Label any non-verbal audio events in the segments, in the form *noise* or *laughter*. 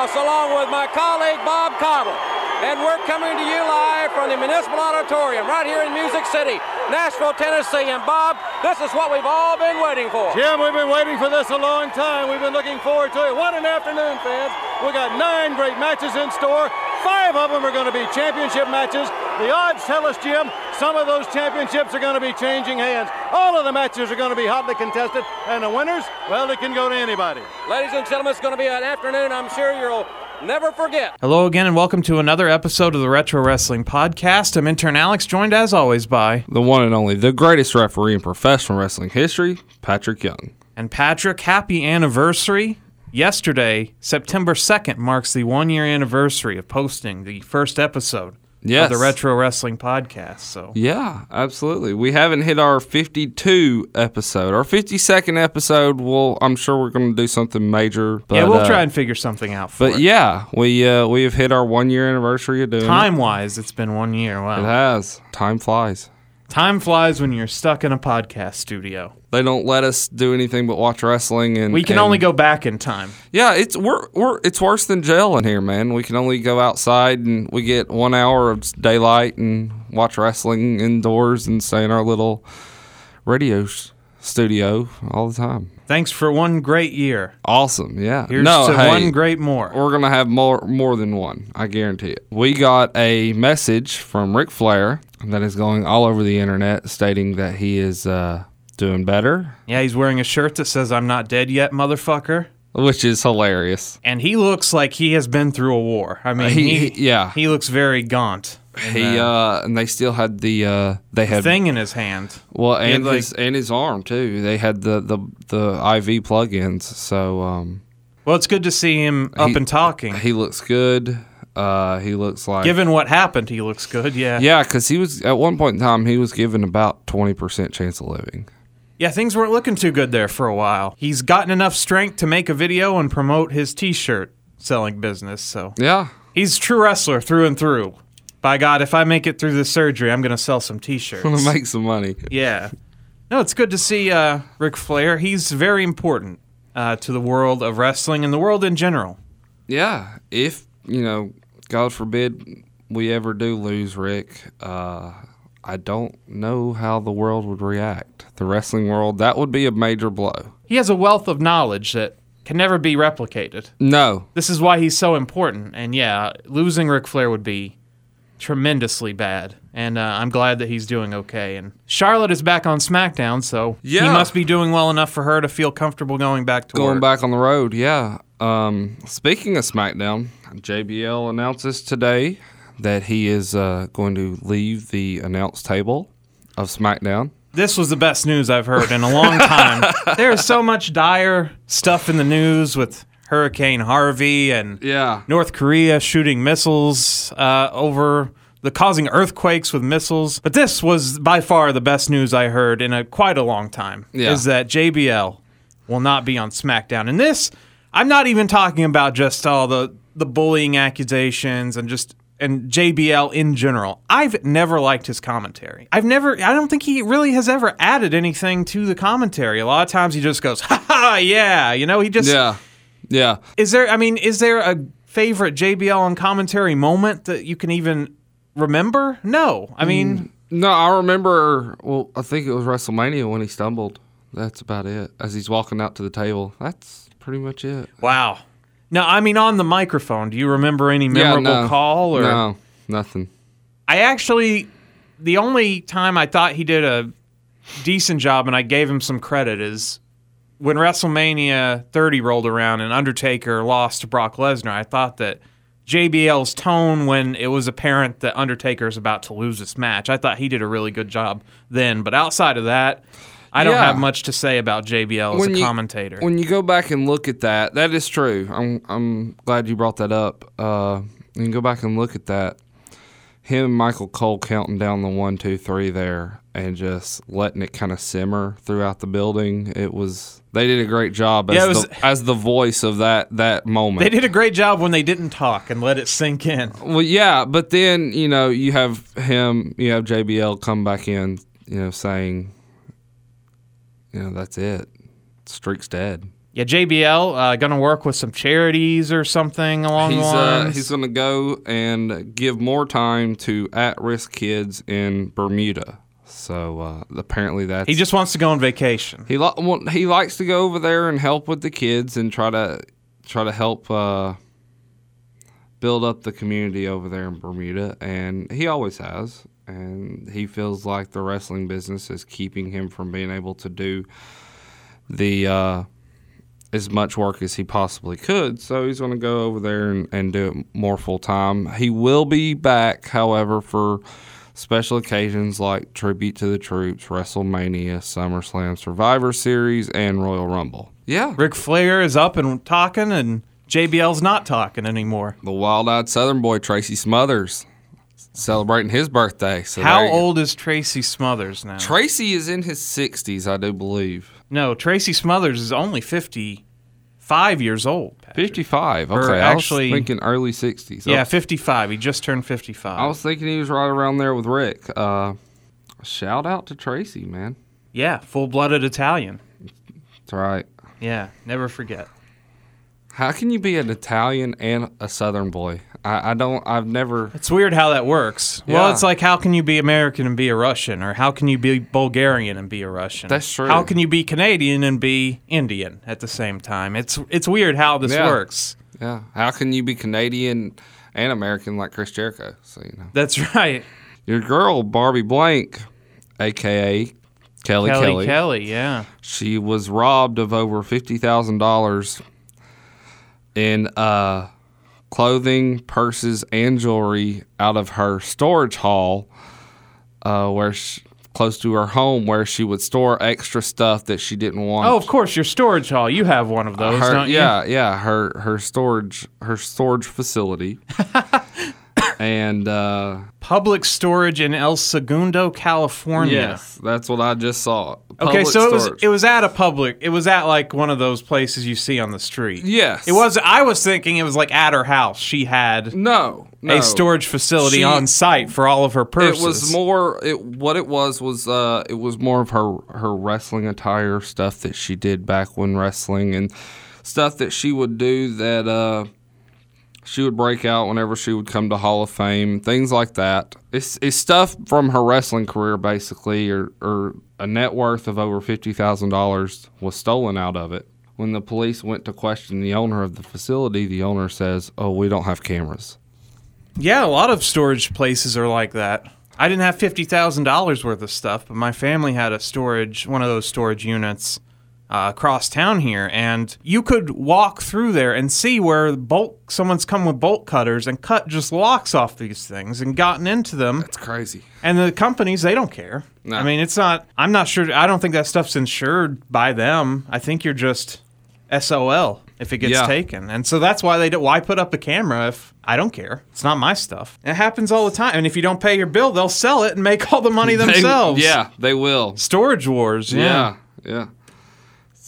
Along with my colleague Bob Caudle. And we're coming to you live from the Municipal Auditorium right here in Music City, Nashville, Tennessee. And Bob, this is what we've all been waiting for. Jim, we've been waiting for this a long time. We've been looking forward to it. What an afternoon, fans. We've got nine great matches in store. Five of them are going to be championship matches. The odds tell us, Jim, some of those championships are going to be changing hands. All of the matches are going to be hotly contested, and the winners, well, it can go to anybody. Ladies and gentlemen, it's going to be an afternoon I'm sure you'll never forget. Hello again, and welcome to another episode of the Retro Wrestling Podcast. I'm intern Alex, joined as always by the one and only, the greatest referee in professional wrestling history, Patrick Young. and Patrick. Happy anniversary! Yesterday, September 2nd, marks the one year anniversary of posting the first episode Yes. the Retro Wrestling Podcast. So, Yeah, absolutely. We haven't hit our 52 episode. Our 52nd episode, well, I'm sure we're going to do something major. But, yeah, we'll uh, try and figure something out for But it. yeah, we uh, we have hit our one year anniversary of doing Time wise, it's been one year. It. It has. Time flies. Time flies when you're stuck in a podcast studio. They don't let us do anything but watch wrestling, and We can and- only go back in time. Yeah, it's we're, we're it's worse than jail in here, man. We can only go outside and we get one hour of daylight and watch wrestling indoors and stay in our little radio studio all the time. Thanks for one great year. Awesome, yeah. Here's no, to hey, one great more. we're gonna have more more than one. I guarantee it. We got a message from Ric Flair that is going all over the internet, stating that he is uh, doing better, Yeah, he's wearing a shirt that says "I'm not dead yet, motherfucker," which is hilarious. and he looks like he has been through a war. I mean, He- he, he- yeah. he looks very gaunt. He uh, uh, and they still had the uh, they had thing in his hand. Well, and like- his and his arm too. They had the the the IV plugins, so um, Well, it's good to see him up He- and talking. he looks good. Uh, he looks like Given what happened, he looks good. Yeah. yeah, because he was at one point in time he was given about twenty percent chance of living. Yeah, things weren't looking too good there for a while. He's gotten enough strength to make a video and promote his T-shirt selling business. So Yeah, he's a true wrestler through and through. By God, if I make it through this surgery, I'm gonna sell some T-shirts. gonna *laughs* make some money. Yeah. No, it's good to see uh, Ric Flair. He's very important uh, to the world of wrestling and the world in general. Yeah, if you know, God forbid, we ever do lose Ric, uh, I don't know how the world would react. The wrestling world that would be a major blow. He has a wealth of knowledge that can never be replicated. No, This is why he's so important. And yeah, losing Ric Flair would be tremendously bad. And uh, I'm glad that he's doing okay. And Charlotte is back on SmackDown, so he must be doing well enough for her to feel comfortable going back to Going work. back on the road, yeah. Um, speaking of SmackDown, JBL announces today that he is uh, going to leave the announce table of SmackDown. This was the best news I've heard in a long time. *laughs* there is so much dire stuff in the news with Hurricane Harvey and Yeah. North Korea shooting missiles uh, over the causing earthquakes with missiles. But this was by far the best news I heard in a quite a long time. Yeah. Is that JBL will not be on SmackDown. And this, I'm not even talking about just all the the bullying accusations and just and JBL in general. I've never liked his commentary. I've never I don't think he really has ever added anything to the commentary. A lot of times he just goes, *laughs* "Ha ha, yeah." You know, he just Yeah. Yeah. is there? I mean, is there a favorite JBL on commentary moment that you can even remember? No. I mean, mm, No, I remember, well, I think it was WrestleMania when he stumbled. That's about it. As he's walking out to the table. That's pretty much it. wow. No, I mean on the microphone. Do you remember any Yeah, memorable no. call? Or No, nothing. I actually, the only time I thought he did a decent job, and I gave him some credit, is when WrestleMania 30 rolled around and Undertaker lost to Brock Lesnar. I thought that JBL's tone when it was apparent that Undertaker is about to lose this match, I thought he did a really good job then. But outside of that, I don't Yeah. have much to say about JBL as When a you- commentator. When you go back and look at that, that is true. I'm I'm glad you brought that up. Uh, you can go back and look at that. Him and Michael Cole counting down the one, two, three there, and just letting it kind of simmer throughout the building. It was they did a great job as Yeah, was- the as the voice of that that moment. they did a great job when they didn't talk and let it sink in. Well, yeah, but then you know you have him, you have JBL come back in, you know, saying, you know, that's it. streak's dead. Yeah, JBL uh, going to work with some charities or something along He's the uh, he's going to go and give more time to at-risk kids in Bermuda. So uh, apparently that's he just wants to go on vacation. he li- well, he likes to go over there and help with the kids and try to try to help uh, build up the community over there in Bermuda, and he always has. And he feels like the wrestling business is keeping him from being able to do the uh, as much work as he possibly could. So he's going to go over there and, and do it more full time. He will be back, however, for special occasions like Tribute to the Troops, WrestleMania, SummerSlam, Survivor Series, and Royal Rumble. Yeah. Ric Flair is up and talking, and JBL's not talking anymore. The wild eyed Southern boy, Tracy Smothers, celebrating his birthday. So How old is Tracy Smothers now? Tracy is in his 60s, I do believe. no, Tracy Smothers is only 55 years old. Patrick. 55. Or Okay. actually- I was thinking early 60s. Yeah, Oh, 55. He just turned 55. I was thinking he was right around there with Ric. Uh, shout out to Tracy, man. yeah, full blooded Italian. That's right. Yeah, never forget. How can you be an Italian and a Southern boy? I, I don't. I've never. It's weird how that works. Well, it's like how can you be American and be a Russian, or how can you be Bulgarian and be a Russian? That's true. How can you be Canadian and be Indian at the same time? It's it's weird how this Yeah. works. Yeah. How can you be Canadian and American like Chris Jericho? So you know. That's *laughs* right. Your girl Barbie Blank, aka Kelly Kelly Kelly, Kelly, yeah. she was robbed of over fifty thousand dollars in uh, clothing, purses, and jewelry out of her storage hall, uh, where she, close to her home, where she would store extra stuff that she didn't want. Oh, of course, your storage hall. You have one of those, her, don't you? yeah, yeah, her her storage her storage facility, *laughs* and uh, Public storage in El Segundo, California. yes, that's what I just saw. Okay, Public so it was it was at a public. It was at like one of those places you see on the street. yes, It was. I was thinking it was like at her house. She had no, no. a storage facility She- on site for all of her purses. It was more. It what it was was uh, it was more of her her wrestling attire stuff that she did back when wrestling and stuff that she would do that uh, she would break out whenever she would come to Hall of Fame, things like that. It's it's stuff from her wrestling career basically, or or a net worth of over fifty thousand dollars was stolen out of it. When the police went to question the owner of the facility, the owner says, "Oh, we don't have cameras." Yeah, a lot of storage places are like that. I didn't have fifty thousand dollars worth of stuff, but my family had a storage, one of those storage units uh, across town here, and you could walk through there and see where bolt someone's come with bolt cutters and cut just locks off these things and gotten into them. It's crazy. And the companies, they don't care. No. I mean, it's not. I'm not sure. I don't think that stuff's insured by them. I think you're just SOL if it gets Yeah. taken. And so that's why they do. Why put up a camera if I don't care? It's not my stuff. It happens all the time. And if you don't pay your bill, they'll sell it and make all the money *laughs* They- themselves. yeah, they will. Storage wars. Yeah. Yeah, yeah.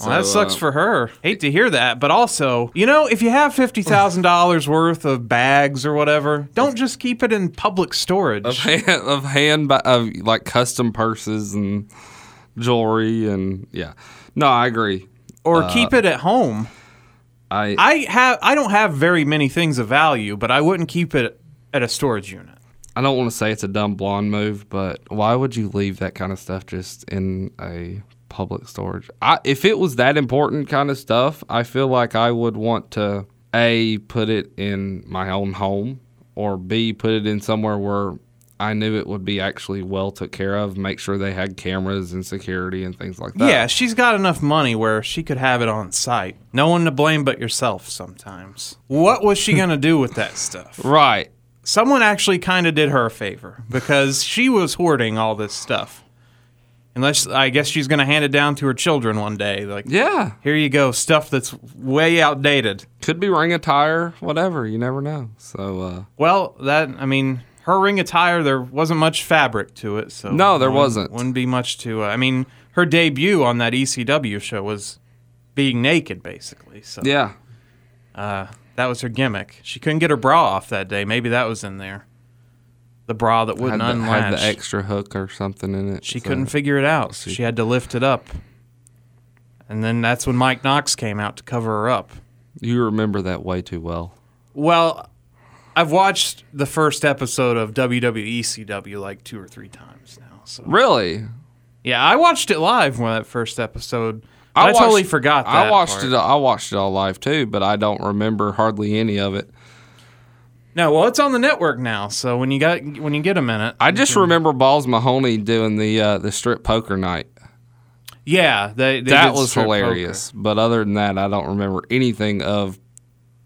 Well, that sucks uh, for her. Hate to hear that, but also, you know, if you have fifty thousand dollars worth of bags or whatever, don't just keep it in public storage. of hand of hand of like custom purses and jewelry and yeah. No, I agree. or uh, keep it at home. I, I have I don't have very many things of value, but I wouldn't keep it at a storage unit. I don't want to say it's a dumb blonde move, but why would you leave that kind of stuff just in a public storage? I, if it was that important kind of stuff, I feel like I would want to a put it in my own home, or b put it in somewhere where I knew it would be actually well took care of. Make sure they had cameras and security and things like that. Yeah, she's got enough money where she could have it on site. No one to blame but yourself sometimes. What was she going to do with that stuff? *laughs* Right. Someone actually kind of did her a favor because she was hoarding all this stuff. Unless I guess she's going to hand it down to her children one day like Yeah. here you go, stuff that's way outdated. Could be ring attire, whatever. You never know. So uh, Well, that I mean, her ring attire there wasn't much fabric to it, so No, there wouldn't- wasn't. Wouldn't be much to. Uh, I mean, her debut on that ECW show was being naked, basically. So yeah, uh, that was her gimmick. She couldn't get her bra off that day. Maybe that was in there. The bra that had wouldn't the, unlatch. had the extra hook or something in it. she so- couldn't figure it out. So she had to lift it up. And then that's when Mike Knox came out to cover her up. You remember that way too well. Well, I've watched the first episode of WWE CW like two or three times now. So Really? yeah, I watched it live when that first episode. I, totally watched- forgot that. I watched part. it. I watched it all live too, but I don't remember hardly any of it. No, well, it's on the network now. So when you got when you get a minute, I just remember Balls Mahoney doing the uh, the strip poker night. yeah, they, they that was strip poker. hilarious. But other than that, I don't remember anything of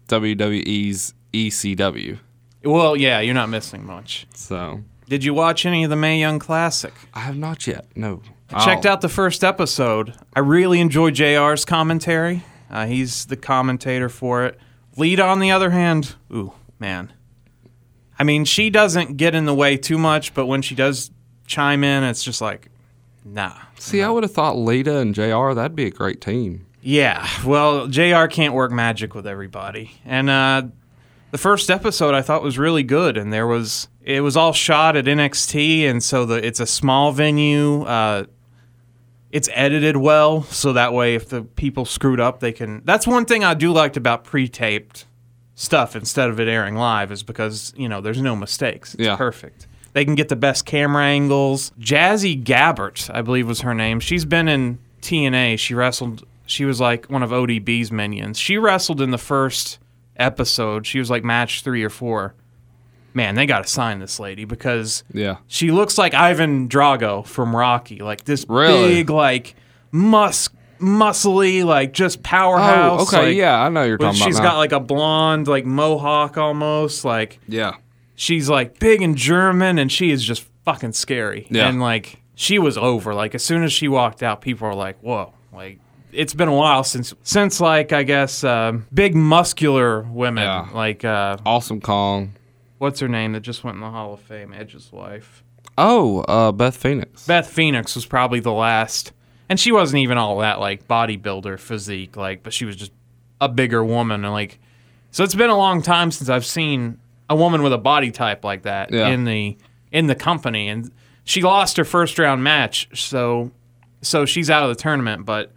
WWE's ECW. Well, yeah, you're not missing much. So Did you watch any of the Mae Young Classic? I have not yet. No. I checked Oh. out the first episode. I really enjoy JR's commentary. Uh, he's the commentator for it. Lita, on the other hand, ooh, man. I mean, she doesn't get in the way too much, but when she does chime in, it's just like, nah. See, I would have thought Lita and JR, that'd be a great team. Yeah, well, JR can't work magic with everybody. And uh, the first episode I thought was really good, and there was it was all shot at NXT, and so the it's a small venue. Uh, it's edited well, so that way if the people screwed up, they can. That's one thing I do liked about pre-taped stuff instead of it airing live is because you know there's no mistakes. It's Yeah. perfect. They can get the best camera angles. Jazzy Gabert, I believe was her name. She's been in TNA. She wrestled. She was like one of ODB's minions. She wrestled in the first episode. She was like match three or four. Man, they got to sign this lady because Yeah. she looks like Ivan Drago from Rocky, like this Really? big, like mus muscly, like just Oh, powerhouse. okay. like- yeah, I know you're talking about she's now. got like a blonde, like mohawk almost. Like yeah. she's like big and German, and she is just fucking scary. Yeah. And like she was over. Like as soon as she walked out, people were like, "Whoa!" Like it's been a while since since like I guess um big muscular women Yeah. like uh, Awesome Kong. what's her name that just went in the Hall of Fame, Edge's wife. Oh, uh, Beth Phoenix. Beth Phoenix was probably the last, and she wasn't even all that like bodybuilder physique, like, but she was just a bigger woman, and like, so it's been a long time since I've seen a woman with a body type like that Yeah. in the in the company, and she lost her first round match, so so she's out of the tournament, but.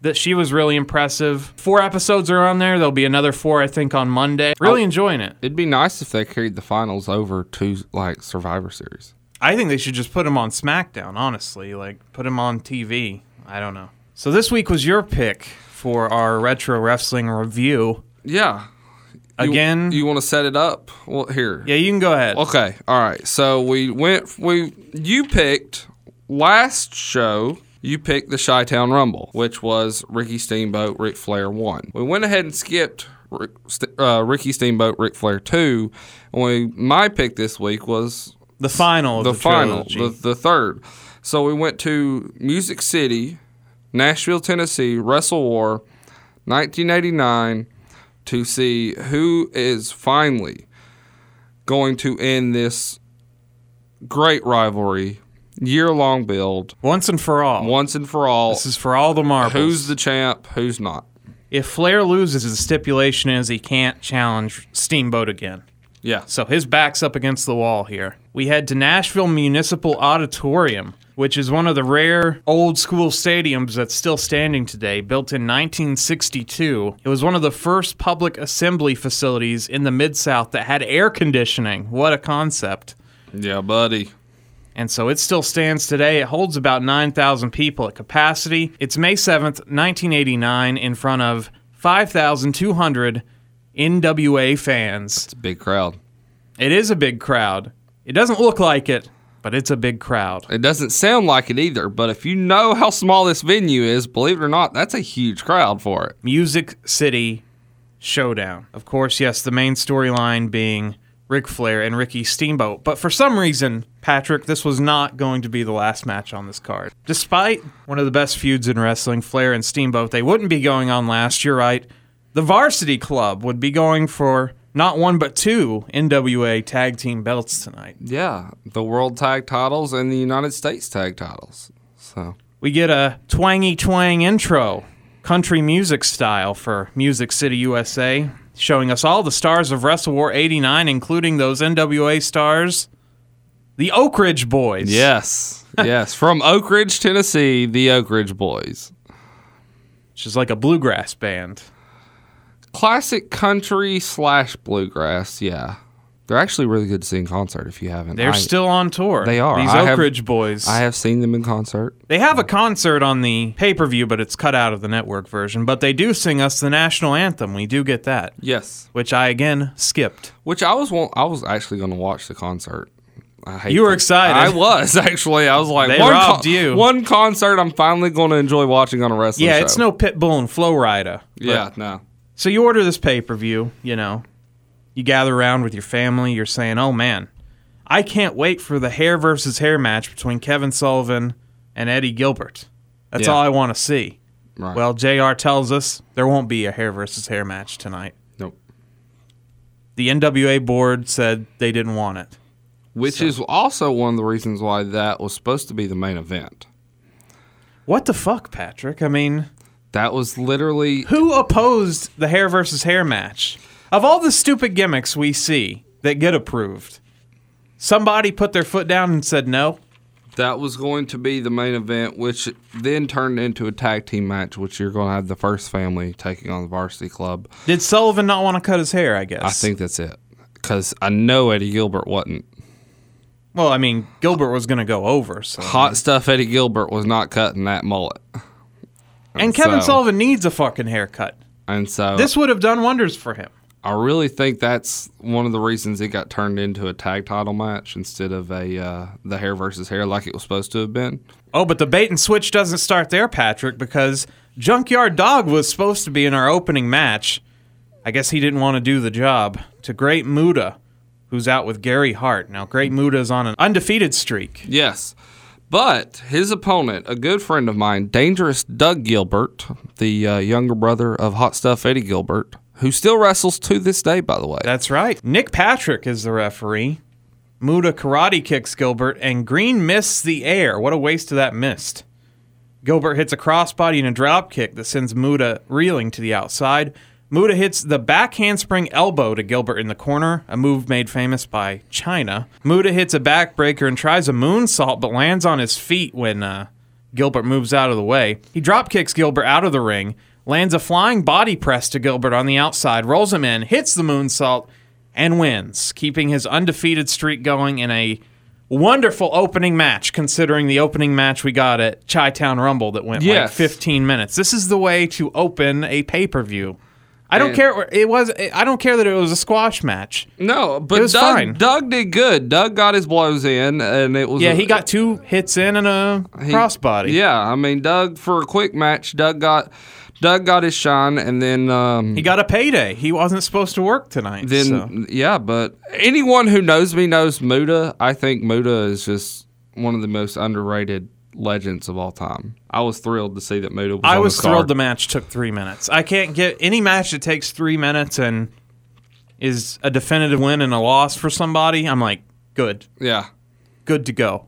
That she was really impressive. Four episodes are on there. There'll be another four, I think, on Monday. Really Oh. enjoying it. It'd be nice if they carried the finals over to like Survivor Series. I think they should just put him on SmackDown, honestly. Like, put him on TV. I don't know. So, this week was your pick for our retro wrestling review. Yeah. Again? you, want to set it up? Well, here. Yeah, you can go ahead. Okay. All right. So we went. We you picked last show. You picked the Chi-Town Rumble, which was Ricky Steamboat, Ric Flair one. We went ahead and skipped Ric, uh, Ricky Steamboat, Ric Flair two. And we my pick this week was The final of the, the, final, the, the third. So we went to Music City, Nashville, Tennessee, Wrestle War, 1989, to see who is finally going to end this great rivalry, year long build, Once and for all. once and for all. This is for all the marbles. Who's the champ? Who's not? if Flair loses, the stipulation is he can't challenge Steamboat again. Yeah. So his back's up against the wall here. We head to Nashville Municipal Auditorium, which is one of the rare old school stadiums that's still standing today, built in 1962. It was one of the first public assembly facilities in the Mid South that had air conditioning. What a concept. Yeah, buddy. And so it still stands today. It holds about 9,000 people at capacity. It's May 7th, 1989, in front of 5,200 NWA fans. It's a big crowd. It is a big crowd. It doesn't look like it, but it's a big crowd. It doesn't sound like it either, but if you know how small this venue is, believe it or not, that's a huge crowd for it. Music City Showdown. Of course, yes, the main storyline being Ric Flair and Ricky Steamboat. But for some reason, Patrick, this was not going to be the last match on this card. Despite one of the best feuds in wrestling, Flair and Steamboat, they wouldn't be going on last. You're right. The Varsity Club would be going for not one but two NWA tag team belts tonight. Yeah, the world tag titles and the United States tag titles. So, We get a twangy twang intro, country music style for Music City, USA, showing us all the stars of Wrestle War 89, including those NWA stars, the Oak Ridge Boys. yes, *laughs* yes, from Oak Ridge, Tennessee, the Oak Ridge Boys. which is like a bluegrass band. Classic country slash bluegrass. Yeah, they're actually really good to see in concert. If you haven't, They're I- still on tour. They are. These I Oak have- Ridge boys. I have seen them in concert. They have a concert on the pay per view, but it's cut out of the network version. But they do sing us the national anthem. We do get that, Yes, which I again skipped. which I was I was actually going to watch the concert. I hate You were to- excited. I was *laughs* actually. I was like, They one robbed you. One concert I'm finally going to enjoy watching on a wrestling Yeah, show. it's no Pitbull and Flo Rida. Yeah, no. So you order this pay per view, you know, you gather around with your family, you're saying, oh man, I can't wait for the hair versus hair match between Kevin Sullivan and Eddie Gilbert. That's Yeah. all I want to see. Right. Well, JR tells us there won't be a hair versus hair match tonight. nope. The NWA board said they didn't want it. Which is also one of the reasons why that was supposed to be the main event. What the fuck, Patrick? I mean, That was literally who opposed the hair versus hair match? Of all the stupid gimmicks we see that get approved, somebody put their foot down and said no. that was going to be the main event, which then turned into a tag team match, which you're going to have the first family taking on the varsity club. Did Sullivan not want to cut his hair? I guess. I think that's it. Because I know Eddie Gilbert wasn't. Well, I mean, Gilbert was going to go over. So. Hot stuff Eddie Gilbert was not cutting that mullet. And Kevin so- Sullivan needs a fucking haircut. And so This would have done wonders for him. I really think that's one of the reasons it got turned into a tag title match instead of a uh, the hair versus hair like it was supposed to have been. Oh, but the bait and switch doesn't start there, Patrick, because Junkyard Dog was supposed to be in our opening match. I guess he didn't want to do the job. To Great Muta, who's out with Gary Hart. Now, Great Muta is on an undefeated streak. Yes. But his opponent, a good friend of mine, Dangerous Doug Gilbert, the uh, younger brother of Hot Stuff Eddie Gilbert, who still wrestles to this day, by the way. That's right. Nick Patrick is the referee. Muta karate kicks Gilbert, and Green misses the air. What a waste of that missed. Gilbert hits a crossbody and a drop kick that sends Muta reeling to the outside. Muta hits the back handspring elbow to Gilbert in the corner, a move made famous by Chyna. Muta hits a backbreaker and tries a moonsault, but lands on his feet when uh, Gilbert moves out of the way. He drop kicks Gilbert out of the ring, lands a flying body press to Gilbert on the outside, rolls him in, hits the moonsault, and wins, keeping his undefeated streak going in a wonderful opening match, considering the opening match we got at Chi Town Rumble that went like 15 minutes. This is the way to open a pay per view. I don't And- care. It was. I don't care that it was a squash match. no, but It was Doug, fine. Doug did good. Doug got his blows in, and it was Yeah, a- he got two hits in and a he- crossbody. Yeah, I mean, Doug for a quick match, Doug got Doug got his shine, and then um, He got a payday. He wasn't supposed to work tonight. Then so. yeah, but anyone who knows me knows Muta. I think Muta is just one of the most underrated legends of all time. I was thrilled to see that Muta was. I was this thrilled the match took three minutes. I can't get any match that takes three minutes and is a definitive win and a loss for somebody. I'm like, good, Yeah, good to go.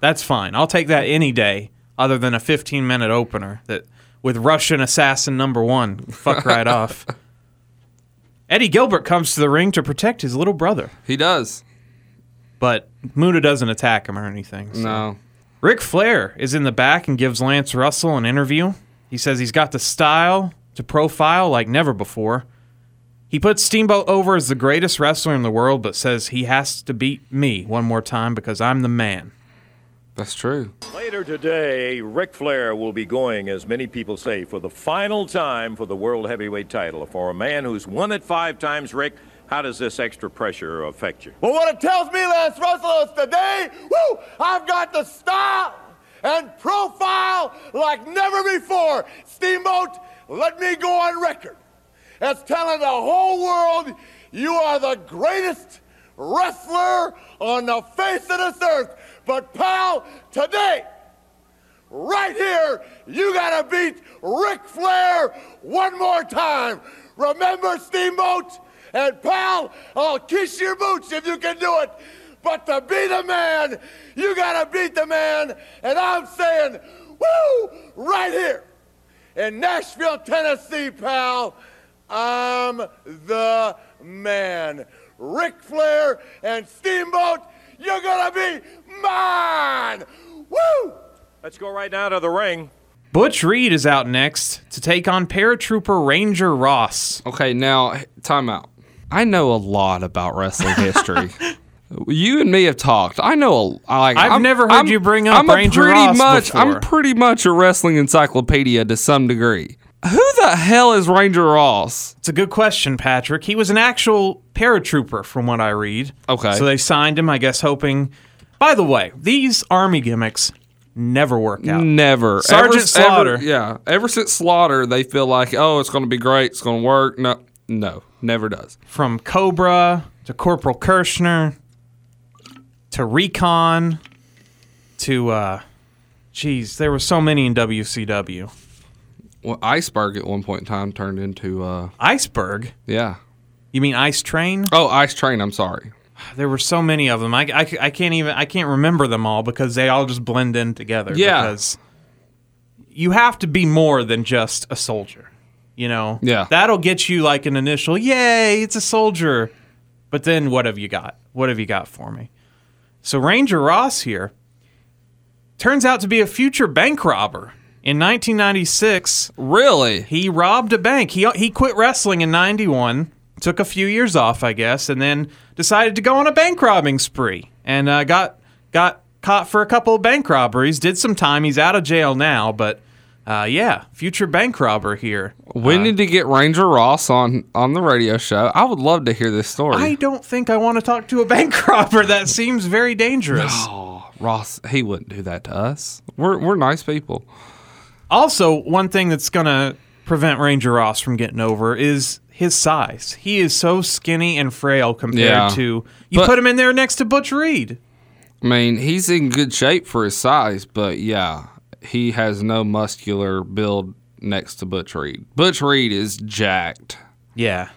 That's fine. I'll take that any day, other than a 15 minute opener that with Russian assassin number one. Fuck right *laughs* off. Eddie Gilbert comes to the ring to protect his little brother, he does. but Muta doesn't attack him or anything. so- No, Ric Flair is in the back and gives Lance Russell an interview. He says he's got the style to profile like never before. He puts Steamboat over as the greatest wrestler in the world, but says he has to beat me one more time because I'm the man. that's true. Later today, Ric Flair will be going, as many people say, for the final time for the World Heavyweight title. For a man who's won it five times, Ric, how does this extra pressure affect you? Well, what it tells me, Lance Russell, is today, woo, I've got the style and profile like never before. Steamboat, let me go on record as telling the whole world you are the greatest wrestler on the face of this earth. But, pal, today, right here, you gotta beat Ric Flair one more time. Remember, Steamboat? And pal, I'll kiss your boots if you can do it. But to be the man, you gotta beat the man. And I'm saying, woo, right here in Nashville, Tennessee, pal, I'm the man. Ric Flair and Steamboat, you're gonna be mine. Woo! Let's go right now to the ring. Butch Reed is out next to take on paratrooper Ranger Ross. Okay, now time out. I know a lot about wrestling history. *laughs* you and me have talked. I know. A, like, I've I'm- never heard I'm- you bring up I'm Ranger pretty Ross much. I'm pretty much a wrestling encyclopedia to some degree. Who the hell is Ranger Ross? It's a good question, Patrick. He was an actual paratrooper, from what I read. Okay. So they signed him, I guess, hoping. By the way, these army gimmicks never work out. Never. Sergeant Ever- Slaughter. ever- yeah. Ever since Slaughter, they feel like, oh, it's going to be great. It's going to work. No, no, never does. From Cobra to Corporal Kirchner to Recon to, uh, geez, there were so many in WCW. Well, Iceberg at one point in time turned into, uh, Iceberg? yeah. You mean Ice Train? Oh, Ice Train. I'm sorry. There were so many of them. I, I, I can't even I can't remember them all because they all just blend in together. Yeah. Because you have to be more than just a soldier. You know. Yeah. That'll get you like an initial yay, it's a soldier. But then what have you got? What have you got for me? So Ranger Ross here turns out to be a future bank robber. In 1996, Really? he robbed a bank. He he quit wrestling in 91, took a few years off, I guess, and then decided to go on a bank robbing spree and uh, got got caught for a couple of bank robberies, did some time. He's out of jail now, but uh, yeah, future bank robber here. We need to get Ranger Ross on on the radio show. I would love to hear this story. I don't think I want to talk to a bank *laughs* robber. That seems very dangerous. oh, Ross, he wouldn't do that to us. We're we're nice people. Also, one thing that's going to prevent Ranger Ross from getting over is his size. He is so skinny and frail compared Yeah. to. You But- put him in there next to Butch Reed. I mean, he's in good shape for his size, but yeah, he has no muscular build next to Butch Reed. Butch Reed is jacked. Yeah.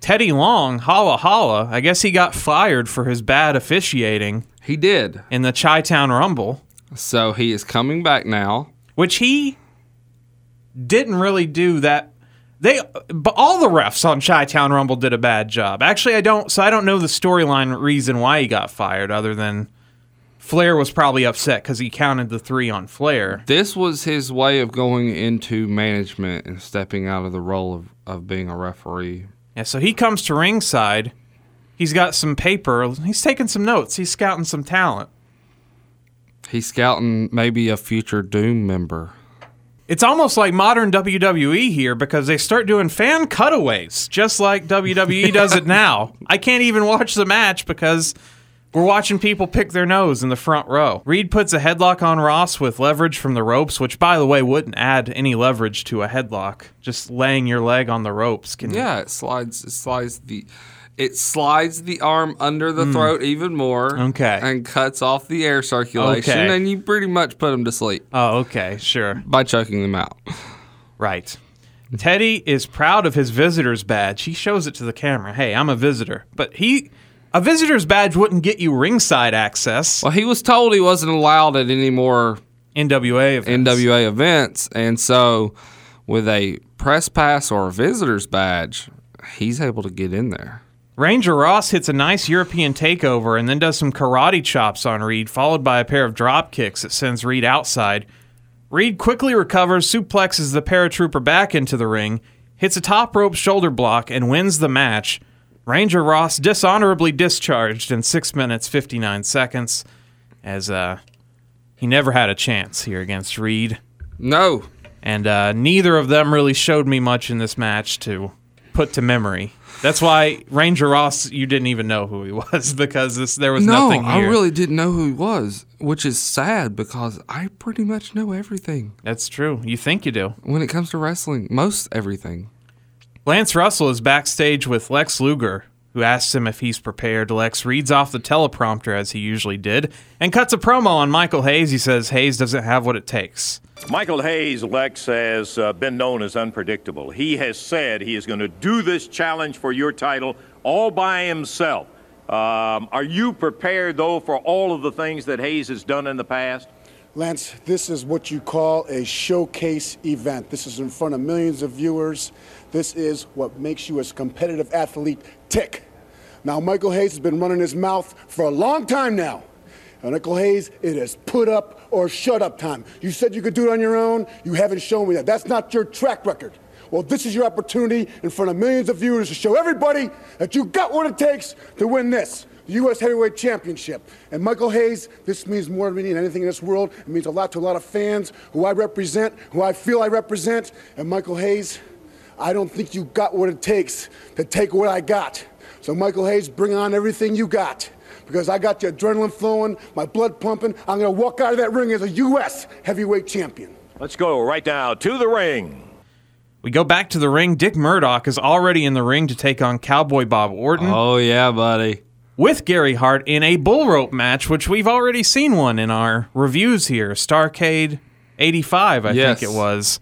Teddy Long, holla holla. I guess he got fired for his bad officiating He did. in the Chi Town Rumble, So he is coming back now. which he didn't really do that. They, but all the refs on Chi Town Rumble did a bad job. Actually, I don't. So I don't know the storyline reason why he got fired, other than Flair was probably upset because he counted the three on Flair. This was his way of going into management and stepping out of the role of, of being a referee. Yeah, so he comes to ringside. He's got some paper. He's taking some notes. He's scouting some talent. He's scouting maybe a future Doom member. It's almost like modern WWE here because they start doing fan cutaways, just like WWE does it *laughs* now. I can't even watch the match because we're watching people pick their nose in the front row. Reed puts a headlock on Ross with leverage from the ropes, which, by the way, wouldn't add any leverage to a headlock. Just laying your leg on the ropes can. Yeah, it slides. It slides the. It slides the arm under the hmm. throat even more. Okay. And cuts off the air circulation, Okay. and you pretty much put them to sleep Oh, okay, sure. by choking them out. Right. Teddy is proud of his visitor's badge. He shows it to the camera. Hey, I'm a visitor. But he. A visitor's badge wouldn't get you ringside access. Well, he was told he wasn't allowed at any more NWA events. NWA events, and so with a press pass or a visitor's badge, he's able to get in there. Ranger Ross hits a nice European takeover and then does some karate chops on Reed, followed by a pair of drop kicks that sends Reed outside. Reed quickly recovers, suplexes the paratrooper back into the ring, hits a top rope shoulder block, and wins the match. Ranger Ross dishonorably discharged in 6 minutes 59 seconds, as uh, he never had a chance here against Reed. No, And uh, neither of them really showed me much in this match to put to memory. That's why Ranger Ross, you didn't even know who he *laughs* was because this, there was no, nothing I really didn't know who he was, which is sad because I pretty much know everything That's true. You think you do. when it comes to wrestling. Most everything. Lance Russell is backstage with Lex Luger, who asks him if he's prepared. Lex reads off the teleprompter as he usually did and cuts a promo on Michael Hayes. He says Hayes doesn't have what it takes. Michael Hayes, Lex, has uh, been known as unpredictable. He has said he is going to do this challenge for your title all by himself. Um, are you prepared, though, for all of the things that Hayes has done in the past? Lance, this is what you call a showcase event. This is in front of millions of viewers. This is what makes you as competitive athlete tick. Now, Michael Hayes has been running his mouth for a long time now. And Michael Hayes, it is put up or shut up time. You said you could do it on your own. You haven't shown me that. That's not your track record. Well, this is your opportunity in front of millions of viewers to show everybody that you got what it takes to win this. U.S. Heavyweight Championship. And Michael Hayes, this means more to me than anything in this world. It means a lot to a lot of fans who I represent, who I feel I represent. And Michael Hayes, I don't think you got what it takes to take what I got. So, Michael Hayes, bring on everything you got. Because I got the adrenaline flowing, my blood pumping. I'm going to walk out of that ring as a U.S. heavyweight champion. Let's go right now to the ring. We go back to the ring. Dick Murdoch is already in the ring to take on Cowboy Bob Orton Oh yeah, buddy. with Gary Hart in a bull rope match, which we've already seen one in our reviews here. Starcade 85, I Yes. think it was.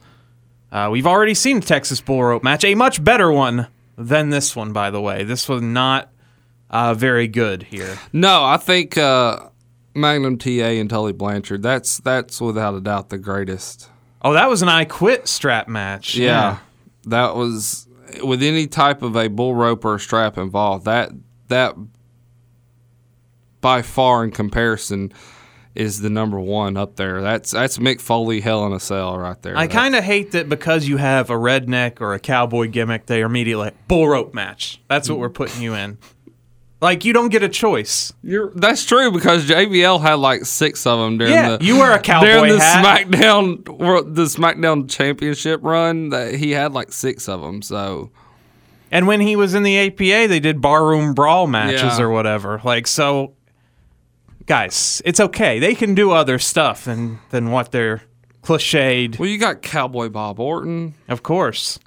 Uh, we've already seen a Texas bull rope match, a much better one than this one, by the way. This was not uh, very good here. No, I think uh, Magnum TA and Tully Blanchard. That's that's without a doubt the greatest. Oh, that was an I Quit strap match. Yeah, that was with any type of a bull rope or strap involved. That that by far in comparison is the number one up there. That's that's Mick Foley Hell in a Cell right there. I kind of hate that because you have a redneck or a cowboy gimmick, they are immediately like, bull rope match. That's what we're putting you in. Like, you don't get a choice. You're, that's true because JBL had like six of them during Yeah, the you wear a *laughs* cowboy during the hat. SmackDown the SmackDown Championship run. That he had like six of them. So And when he was in the APA, they did barroom brawl matches Yeah. or whatever. Like, so, guys, it's okay. They can do other stuff than, than what they're cliched. well, you got Cowboy Bob Orton, Of course.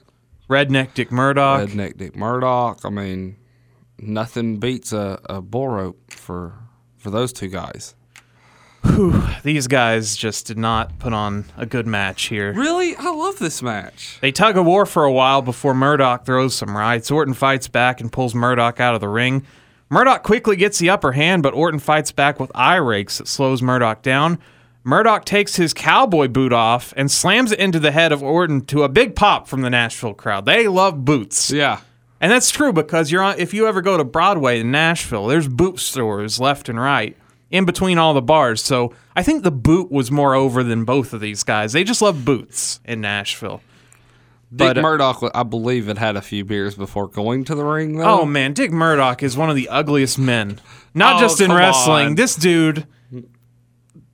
Redneck Dick Murdoch. Redneck Dick Murdoch. I mean, nothing beats a, a bull rope for for those two guys. These guys just did not put on a good match here. Really, I love this match. They tug a war for a while before Murdoch throws some rights. Orton fights back and pulls Murdoch out of the ring. Murdoch quickly gets the upper hand, but Orton fights back with eye rakes that slows Murdoch down. Murdoch takes his cowboy boot off and slams it into the head of Orton to a big pop from the Nashville crowd. They love boots. Yeah, And that's true because you're on, if you ever go to Broadway in Nashville, there's boot stores left and right in between all the bars. So I think the boot was more over than both of these guys. They just love boots in Nashville. Dick But, uh, Murdoch. I believe had had a few beers before going to the ring. Though. Oh man, Dick Murdoch is one of the ugliest men. Not Oh, just in wrestling. on. This dude,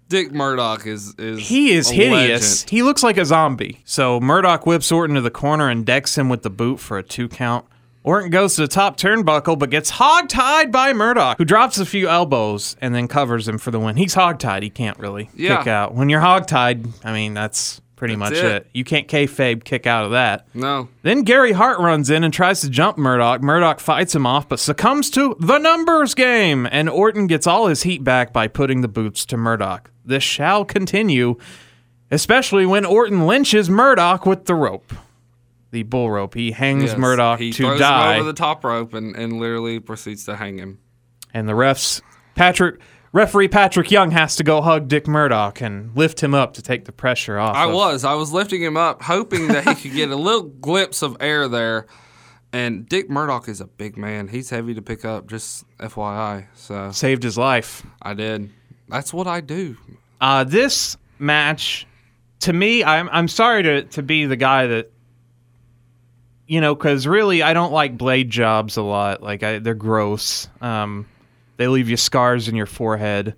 Dick Murdoch is is he is hideous. legend. He looks like a zombie. So Murdoch whips Orton to the corner and decks him with the boot for a two count. Orton goes to the top turnbuckle but gets hogtied by Murdoch, who drops a few elbows and then covers him for the win. He's hogtied. He can't really Yeah. kick out. When you're hogtied, I mean, that's pretty That's much it. it. You can't kayfabe kick out of that. No, Then Gary Hart runs in and tries to jump Murdoch. Murdoch fights him off, but succumbs to the numbers game, and Orton gets all his heat back by putting the boots to Murdoch. This shall continue, especially when Orton lynches Murdoch with the rope. The bull rope. He hangs Yes. Murdoch he to throws die. him over the top rope and, and literally proceeds to hang him. and the refs, Patrick, referee Patrick Young has to go hug Dick Murdoch and lift him up to take the pressure off. I of- was. I was lifting him up, hoping that he could get a little *laughs* glimpse of air there. And Dick Murdoch is a big man. He's heavy to pick up, just FYI. So Saved his life. I did. That's what I do. Uh, this match, to me, I'm I'm sorry to to be the guy that, you know, because really I don't like blade jobs a lot. Like I, they're gross. Um, they leave you scars in your forehead.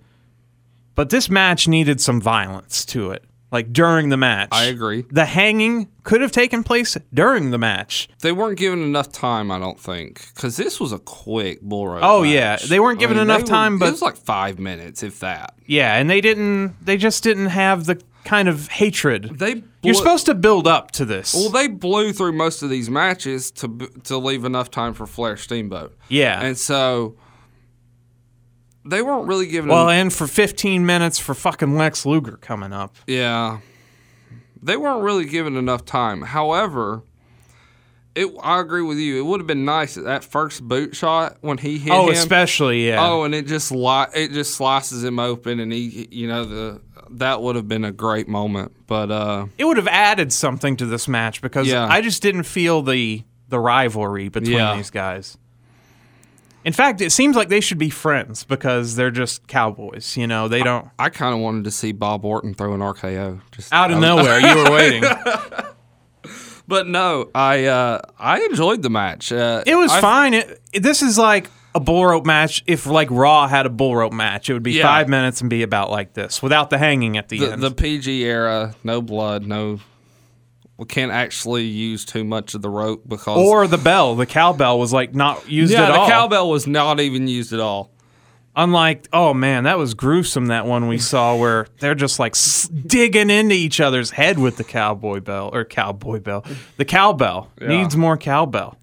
But this match needed some violence to it. Like during the match, I agree. The hanging could have taken place during the match. They weren't given enough time, I don't think, because this was a quick bull rope. Oh, match. yeah. They weren't given enough they were- time, but- it was like five minutes, if that. Yeah, and they didn't. They just didn't have the kind of hatred. They You're supposed to build up to this. Well, they blew through most of these matches to to leave enough time for Flair Steamboat. yeah. and so they weren't really given. Well, and for 15 minutes for fucking Lex Luger coming up. Yeah. They weren't really given enough time. However, it I agree with you. It would have been nice at that first boot shot when he hit him. Oh, him. especially yeah. Oh, and it just li- it just slices him open and he you know the that would have been a great moment. But uh it would have added something to this match because Yeah. I just didn't feel the the rivalry between Yeah. these guys. In fact, it seems like they should be friends because they're just cowboys. You know, they don't I kind of wanted to see Bob Orton throw an RKO. Just out of I- *laughs* nowhere. You were waiting. *laughs* But no, I uh, I enjoyed the match. Uh, It was I- fine. It, this is like a bull rope match. If like Raw had a bull rope match, it would be Yeah. five minutes and be about like this without the hanging at the, The, end. the PG era, no blood, no. We can't actually use too much of the rope because or the bell, the cowbell was like not used yeah, at the all. cowbell was not even used at all. Unlike, oh man, that was gruesome. That one we saw where they're just like s- digging into each other's head with the cowboy bell or cowboy bell. The cowbell needs more cowbell.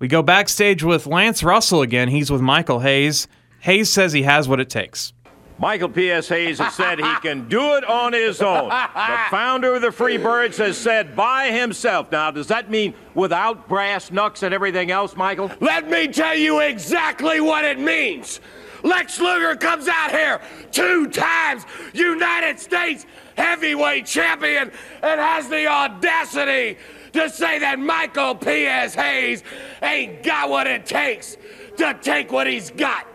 We go backstage with Lance Russell again. He's with Michael Hayes. Hayes says he has what it takes. Michael P.S. Hayes has said he *laughs* can do it on his own. The *laughs* founder of the Freebirds has said by himself. Now, does that mean without brass knucks and everything else, Michael? Let me tell you exactly what it means. Lex Luger comes out here two times United States heavyweight champion and has the audacity to say that Michael P.S. Hayes ain't got what it takes to take what he's got.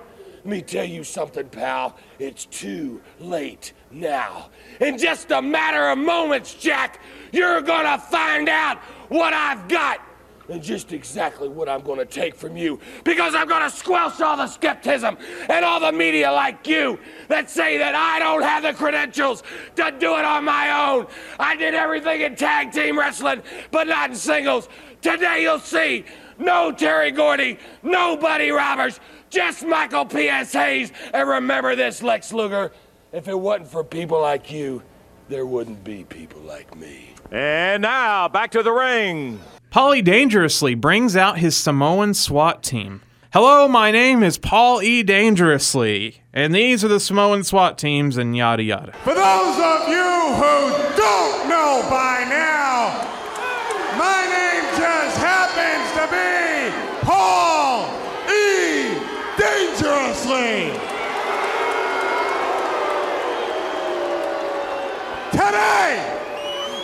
Let me tell you something, pal. It's too late now. In just a matter of moments, Jack, you're gonna find out what I've got and just exactly what I'm gonna take from you. Because I'm gonna squelch all the skepticism and all the media like you that say that I don't have the credentials to do it on my own. I did everything in tag team wrestling, but not in singles. Today you'll see no Terry Gordy, no Buddy Roberts, just Michael P.S. Hayes. And remember this, Lex Luger, if it wasn't for people like you, there wouldn't be people like me. And now, back to the ring. Paulie Dangerously brings out his Samoan SWAT team. Hello, my name is Paul E. Dangerously, and these are the Samoan SWAT teams, and yada yada. For those of you who don't know by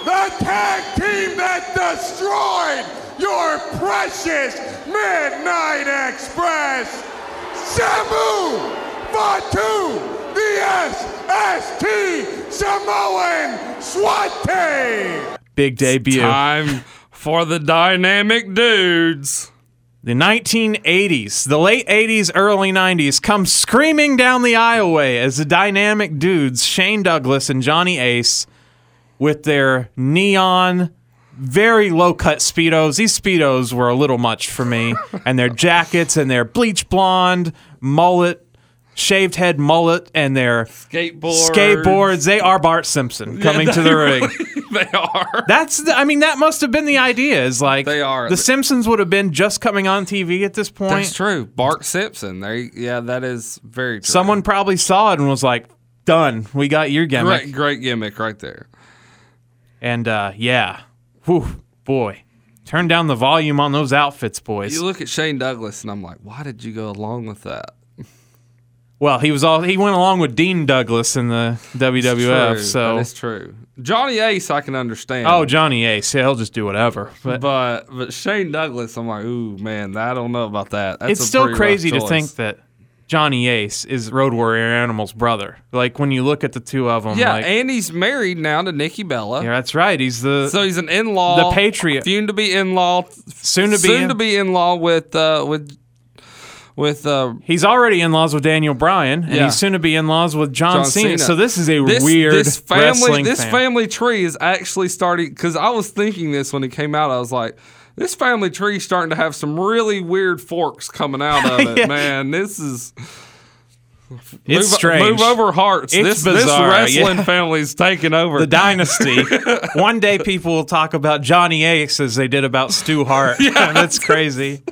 the tag team that destroyed your precious Midnight Express, Samu Fatu, the SST Samoan SWAT team. Big debut. Time for the dynamic dudes. The 1980s, the late 80s, early 90s come screaming down the aisleway as the dynamic dudes, Shane Douglas and Johnny Ace, with their neon, very low cut Speedos. These Speedos were a little much for me. *laughs* and their jackets and their bleach blonde, mullet, shaved head mullet, and their Skateboards. skateboards. They are Bart Simpson coming to the ring. *laughs* they are. That's the, I mean that must have been the idea is like They are. the Simpsons would have been just coming on TV at this point. That's true. Bart Simpson. There. Yeah, that is very true. Someone probably saw it and was like, "Done, we got your gimmick." great, great gimmick right there. And uh, yeah, whew, boy, turn down the volume on those outfits, boys. You look at Shane Douglas, and I'm like, why did you go along with that? well, he was all he went along with Dean Douglas in the WWF. True, so that is true. Johnny Ace, I can understand. oh, Johnny Ace, yeah, he'll just do whatever. But but but Shane Douglas, I'm like, ooh man, I don't know about that. That's it's still crazy to think that. Johnny Ace is Road Warrior Animal's brother. Like when you look at the two of them, Yeah, like, and he's married now to Nikki Bella. yeah, that's right. He's the So he's an in-law, The Patriot. soon to be in-law, soon to be soon to be in-law with uh, with with uh, He's already in laws with Daniel Bryan, and Yeah. he's soon to be in laws with John, John Cena. Cena. So this is a this, weird this family wrestling this fan. family tree is actually starting because I was thinking this when it came out. I was like, this family tree is starting to have some really weird forks coming out of *laughs* it. Yeah. Man, this is. It's move, strange. Move over hearts. It's this bizarre, this wrestling yeah. family's taking over. the dynasty. *laughs* One day people will talk about Johnny Ace as they did about Stu Hart. *laughs* yeah. That's crazy.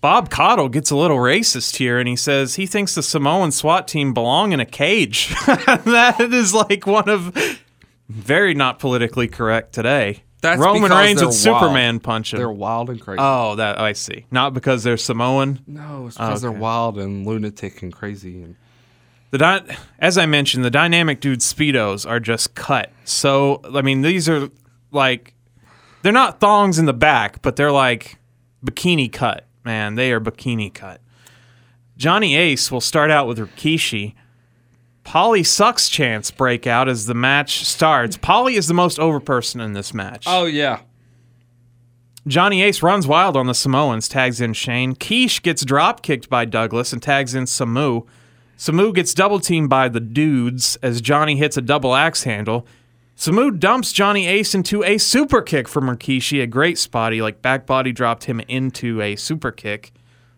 Bob Caudle gets a little racist here and he says he thinks the Samoan SWAT team belong in a cage. that is like one of very not politically correct today. That's Roman Reigns wild. Superman punch him. They're wild and crazy. Oh, that I see. Not because they're Samoan. no, it's oh, because okay. they're wild and lunatic and crazy. And The dy- as I mentioned, the dynamic dude speedos are just cut. So I mean, these are like they're not thongs in the back, but they're like bikini cut, man, they are bikini cut. Johnny Ace will start out with Rikishi. Paulie sucks chance break out as the match starts. Paulie is the most over person in this match. Oh yeah. Johnny Ace runs wild on the Samoans, tags in Shane. Quiche gets drop kicked by Douglas and tags in Samu. Samu gets double teamed by the dudes as Johnny hits a double axe handle. Samu dumps Johnny Ace into a super kick from Rikishi, a great spot. He like back body dropped him into a super kick.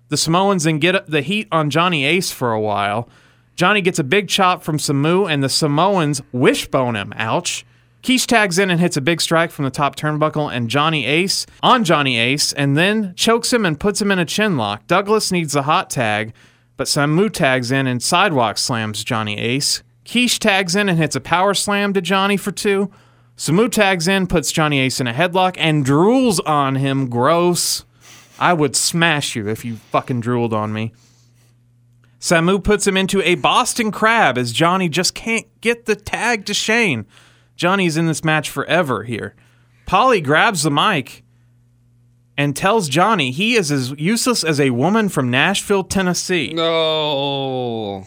The Samoans then get the heat on Johnny Ace for a while. Johnny gets a big chop from Samu, and the Samoans wishbone him. Ouch. Quiche tags in and hits a big strike from the top turnbuckle, and Johnny Ace on Johnny Ace, and then chokes him and puts him in a chin lock. Douglas needs a hot tag, but Samu tags in and sidewalk slams Johnny Ace. Quiche tags in and hits a power slam to Johnny for two. Samu tags in, puts Johnny Ace in a headlock, and drools on him. Gross. I would smash you if you fucking drooled on me. Samu puts him into a Boston Crab as Johnny just can't get the tag to Shane. Johnny's in this match forever here. Paulie grabs the mic and tells Johnny he is as useless as a woman from Nashville, Tennessee. No.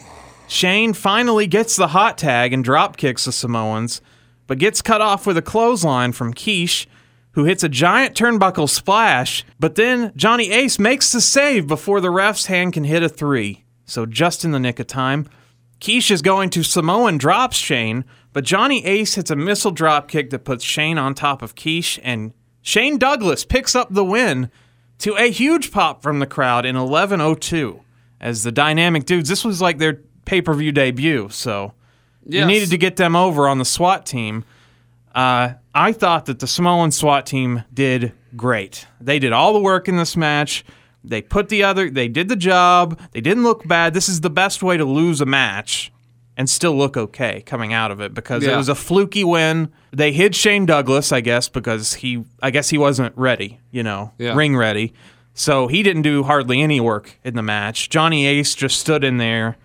Shane finally gets the hot tag and drop kicks the Samoans, but gets cut off with a clothesline from Quiche, who hits a giant turnbuckle splash. But then Johnny Ace makes the save before the ref's hand can hit a three. So just in the nick of time. Quiche is going to Samoan drops Shane, but Johnny Ace hits a missile drop kick that puts Shane on top of Quiche, and Shane Douglas picks up the win to a huge pop from the crowd in 11:02 as the Dynamic Dudes. This was like their pay-per-view debut, so you needed to get them over on the SWAT team. Uh, I thought that the Samoan SWAT team did great. They did all the work in this match. They put the other, they did the job. They didn't look bad. This is the best way to lose a match and still look okay coming out of it because it was a fluky win. They hid Shane Douglas, I guess, because he, I guess he wasn't ready, you know, Yeah. ring ready. So he didn't do hardly any work in the match. Johnny Ace just stood in there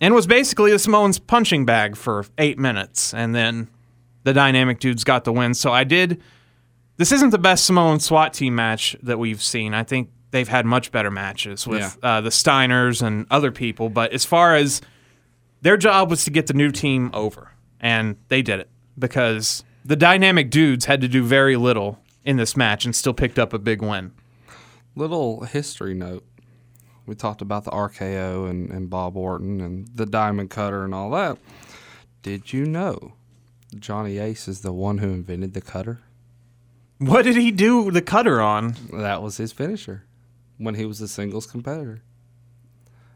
and was basically the Samoans' punching bag for eight minutes, and then the dynamic dudes got the win. So I did. This isn't the best Samoan SWAT team match that we've seen. I think they've had much better matches with uh, the Steiners and other people. But as far as their job was to get the new team over, and they did it because the dynamic dudes had to do very little in this match and still picked up a big win. Little history note. We talked about the RKO and, and Bob Orton and the Diamond Cutter and all that. Did you know Johnny Ace is the one who invented the cutter? What did he do the cutter on? That was his finisher when he was a singles competitor.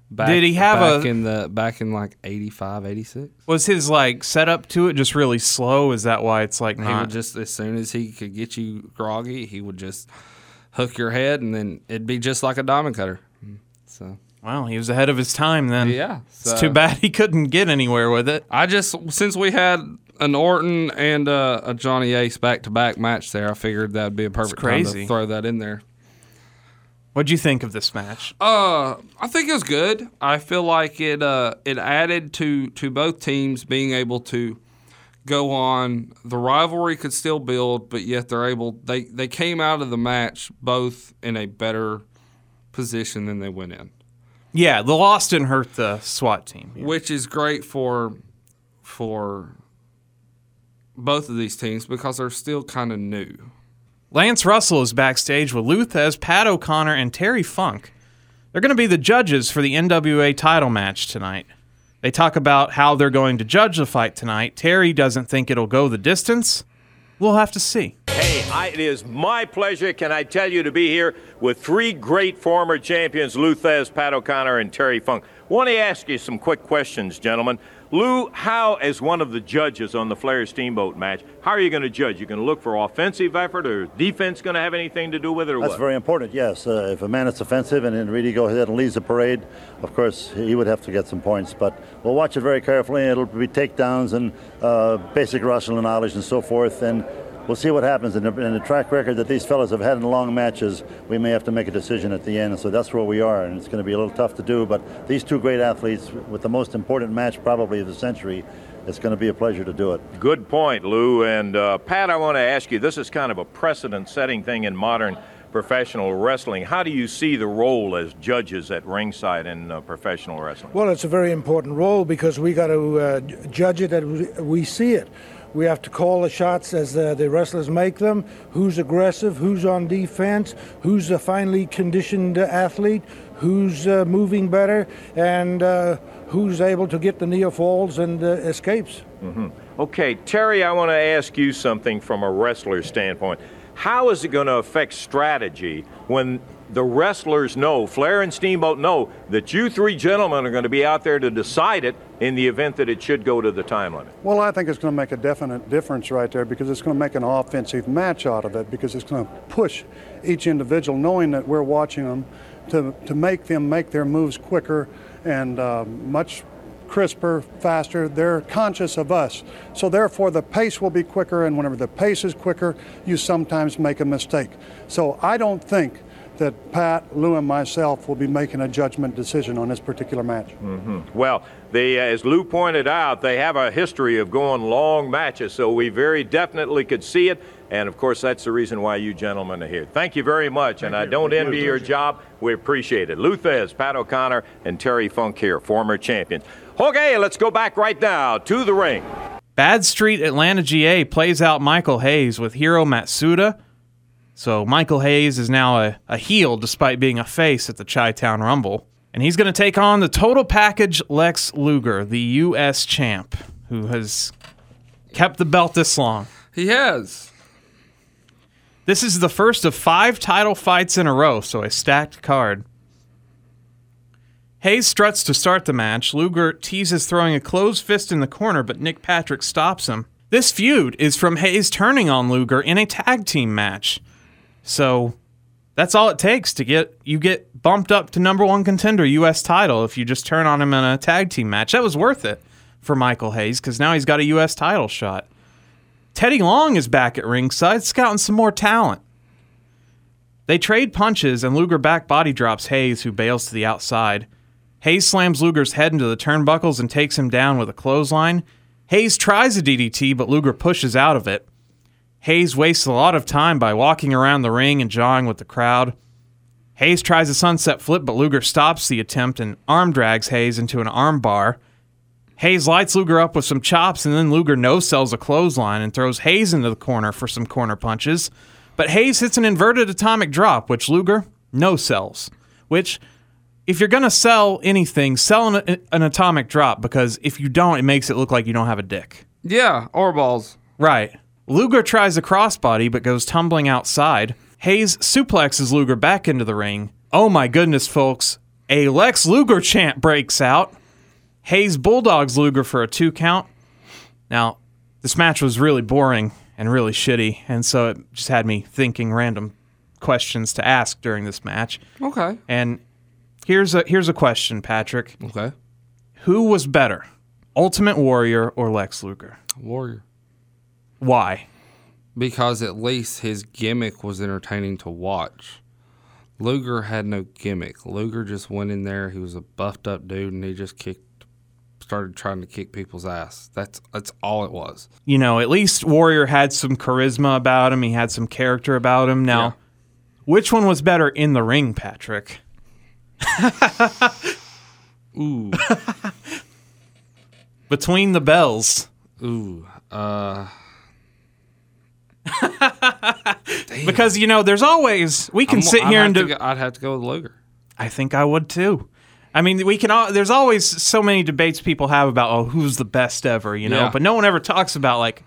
Back, Did he have back a- in the back in like 85, 86? Was his like setup to it just really slow? Is that why it's like He not? would just as soon as he could get you groggy, he would just hook your head, and then it'd be just like a diamond cutter. So Well, he was ahead of his time then. yeah, It's too bad he couldn't get anywhere with it. I just since we had an Orton and uh, a Johnny Ace back to back match there, I figured that'd be a perfect time to throw that in there. What'd you think of this match? Uh, I think it was good. I feel like it uh, it added to to both teams being able to go on. The rivalry could still build, but yet they're able. They they came out of the match both in a better position than they went in, Yeah, the loss didn't hurt the SWAT team. which is great for for both of these teams because they're still kind of new. Lance Russell is backstage with Lou Thesz, Pat O'Connor, and Terry Funk. They're going to be the judges for the NWA title match tonight. They talk about how they're going to judge the fight tonight. Terry doesn't think it'll go the distance. We'll have to see. Hey, I, it is my pleasure, can I tell you, to be here with three great former champions, Lou Thesz, Pat O'Connor, and Terry Funk. I Want to ask you some quick questions, gentlemen. Lou, how, as one of the judges on the Flair Steamboat match, how are you going to judge? You're going to look for offensive effort, or defense going to have anything to do with it, or That's what? very important, yes. Uh, if a man is offensive and then really goes ahead and leads the parade, of course, he would have to get some points. But we'll watch it very carefully. It'll be takedowns and uh, basic wrestling knowledge and so forth. And we'll see what happens. In the, in the track record that these fellas have had in long matches, we may have to make a decision at the end. And so that's where we are. And it's going to be a little tough to do. But these two great athletes, with the most important match probably of the century, it's going to be a pleasure to do it. Good point, Lou. And uh, Pat, I want to ask you this is kind of a precedent setting thing in modern professional wrestling. How do you see the role as judges at ringside in uh, professional wrestling? Well, it's a very important role because we got to uh, judge it as we see it. We have to call the shots as uh, the wrestlers make them. Who's aggressive? Who's on defense? Who's a finely conditioned athlete? Who's uh, moving better? And uh, who's able to get the near falls and uh, escapes? Mm-hmm. Okay, Terry, I want to ask you something from a wrestler standpoint. How is it going to affect strategy when the wrestlers know, Flair and Steamboat know, that you three gentlemen are going to be out there to decide it in the event that it should go to the time limit? Well, I think it's going to make a definite difference right there because it's going to make an offensive match out of it because it's going to push each individual, knowing that we're watching them, to, to make them make their moves quicker and uh, much crisper, faster. They're conscious of us. So therefore the pace will be quicker and whenever the pace is quicker, you sometimes make a mistake. So I don't think that Pat, Lou, and myself will be making a judgment decision on this particular match. Mm-hmm. Well, they, uh, as Lou pointed out, they have a history of going long matches, so we very definitely could see it. And of course, that's the reason why you gentlemen are here. Thank you very much, Thank and you. I don't envy your job. We appreciate it. Lou Thesz, Pat O'Connor, and Terry Funk here, former champions. Okay, let's go back right now to the ring. Bad Street Atlanta GA plays out Michael Hayes with Hiro Matsuda. So Michael Hayes is now a, a heel despite being a face at the Chi Town Rumble. And he's going to take on the total package Lex Luger, the U.S. champ, who has kept the belt this long. He has. This is the first of five title fights in a row, so a stacked card. Hayes struts to start the match. Luger teases throwing a closed fist in the corner, but Nick Patrick stops him. This feud is from Hayes turning on Luger in a tag team match. So that's all it takes to get you get bumped up to number one contender U.S. title if you just turn on him in a tag team match. That was worth it for Michael Hayes because now he's got a U.S. title shot. Teddy Long is back at ringside, scouting some more talent. They trade punches, and Luger back body drops Hayes, who bails to the outside. Hayes slams Luger's head into the turnbuckles and takes him down with a clothesline. Hayes tries a DDT, but Luger pushes out of it. Hayes wastes a lot of time by walking around the ring and jawing with the crowd. Hayes tries a sunset flip, but Luger stops the attempt and arm drags Hayes into an armbar. Hayes lights Luger up with some chops, and then Luger no sells a clothesline and throws Hayes into the corner for some corner punches. But Hayes hits an inverted atomic drop, which Luger no sells. Which, if you're going to sell anything, sell an, an, atomic drop because if you don't, it makes it look like you don't have a dick. Yeah, or balls. Right. Luger tries a crossbody but goes tumbling outside. Hayes suplexes Luger back into the ring. Oh my goodness, folks. A Lex Luger chant breaks out. Hayes bulldogs Luger for a two count. Now, this match was really boring and really shitty, and so it just had me thinking random questions to ask during this match. Okay. And here's a here's a question, Patrick. Okay. Who was better, Ultimate Warrior or Lex Luger? Warrior. Why? Because at least his gimmick was entertaining to watch. Luger had no gimmick. Luger just went in there. He was a buffed up dude, and he just kicked, started trying to kick people's ass. That's that's all it was. You know, at least Warrior had some charisma about him. He had some character about him. Now, yeah. which one was better in the ring, Patrick? *laughs* Ooh. *laughs* Between the bells. Ooh. Uh *laughs* because you know, there's always we can I'm, sit I'd here and do. Go, I'd have to go with Luger. I think I would too. I mean, we can. All, there's always so many debates people have about oh, who's the best ever, you know. Yeah. But no one ever talks about like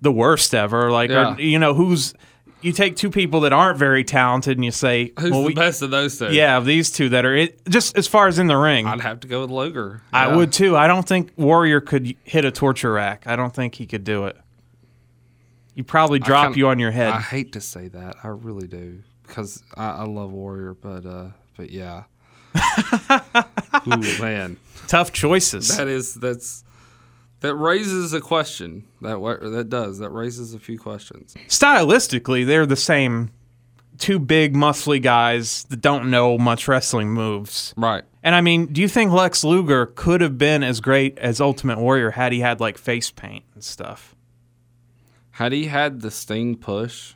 the worst ever, like yeah. or, you know who's. You take two people that aren't very talented and you say, "Who's well, the we, best of those two? Yeah, these two that are it, just as far as in the ring. I'd have to go with Luger. Yeah. I would too. I don't think Warrior could hit a torture rack. I don't think he could do it. You probably drop kinda, you on your head. I hate to say that. I really do because I, I love Warrior, but uh, but yeah. *laughs* Ooh man, tough choices. That is that's that raises a question. That that does that raises a few questions. Stylistically, they're the same. Two big, muscly guys that don't know much wrestling moves. Right. And I mean, do you think Lex Luger could have been as great as Ultimate Warrior had he had like face paint and stuff? Had he had the Sting push,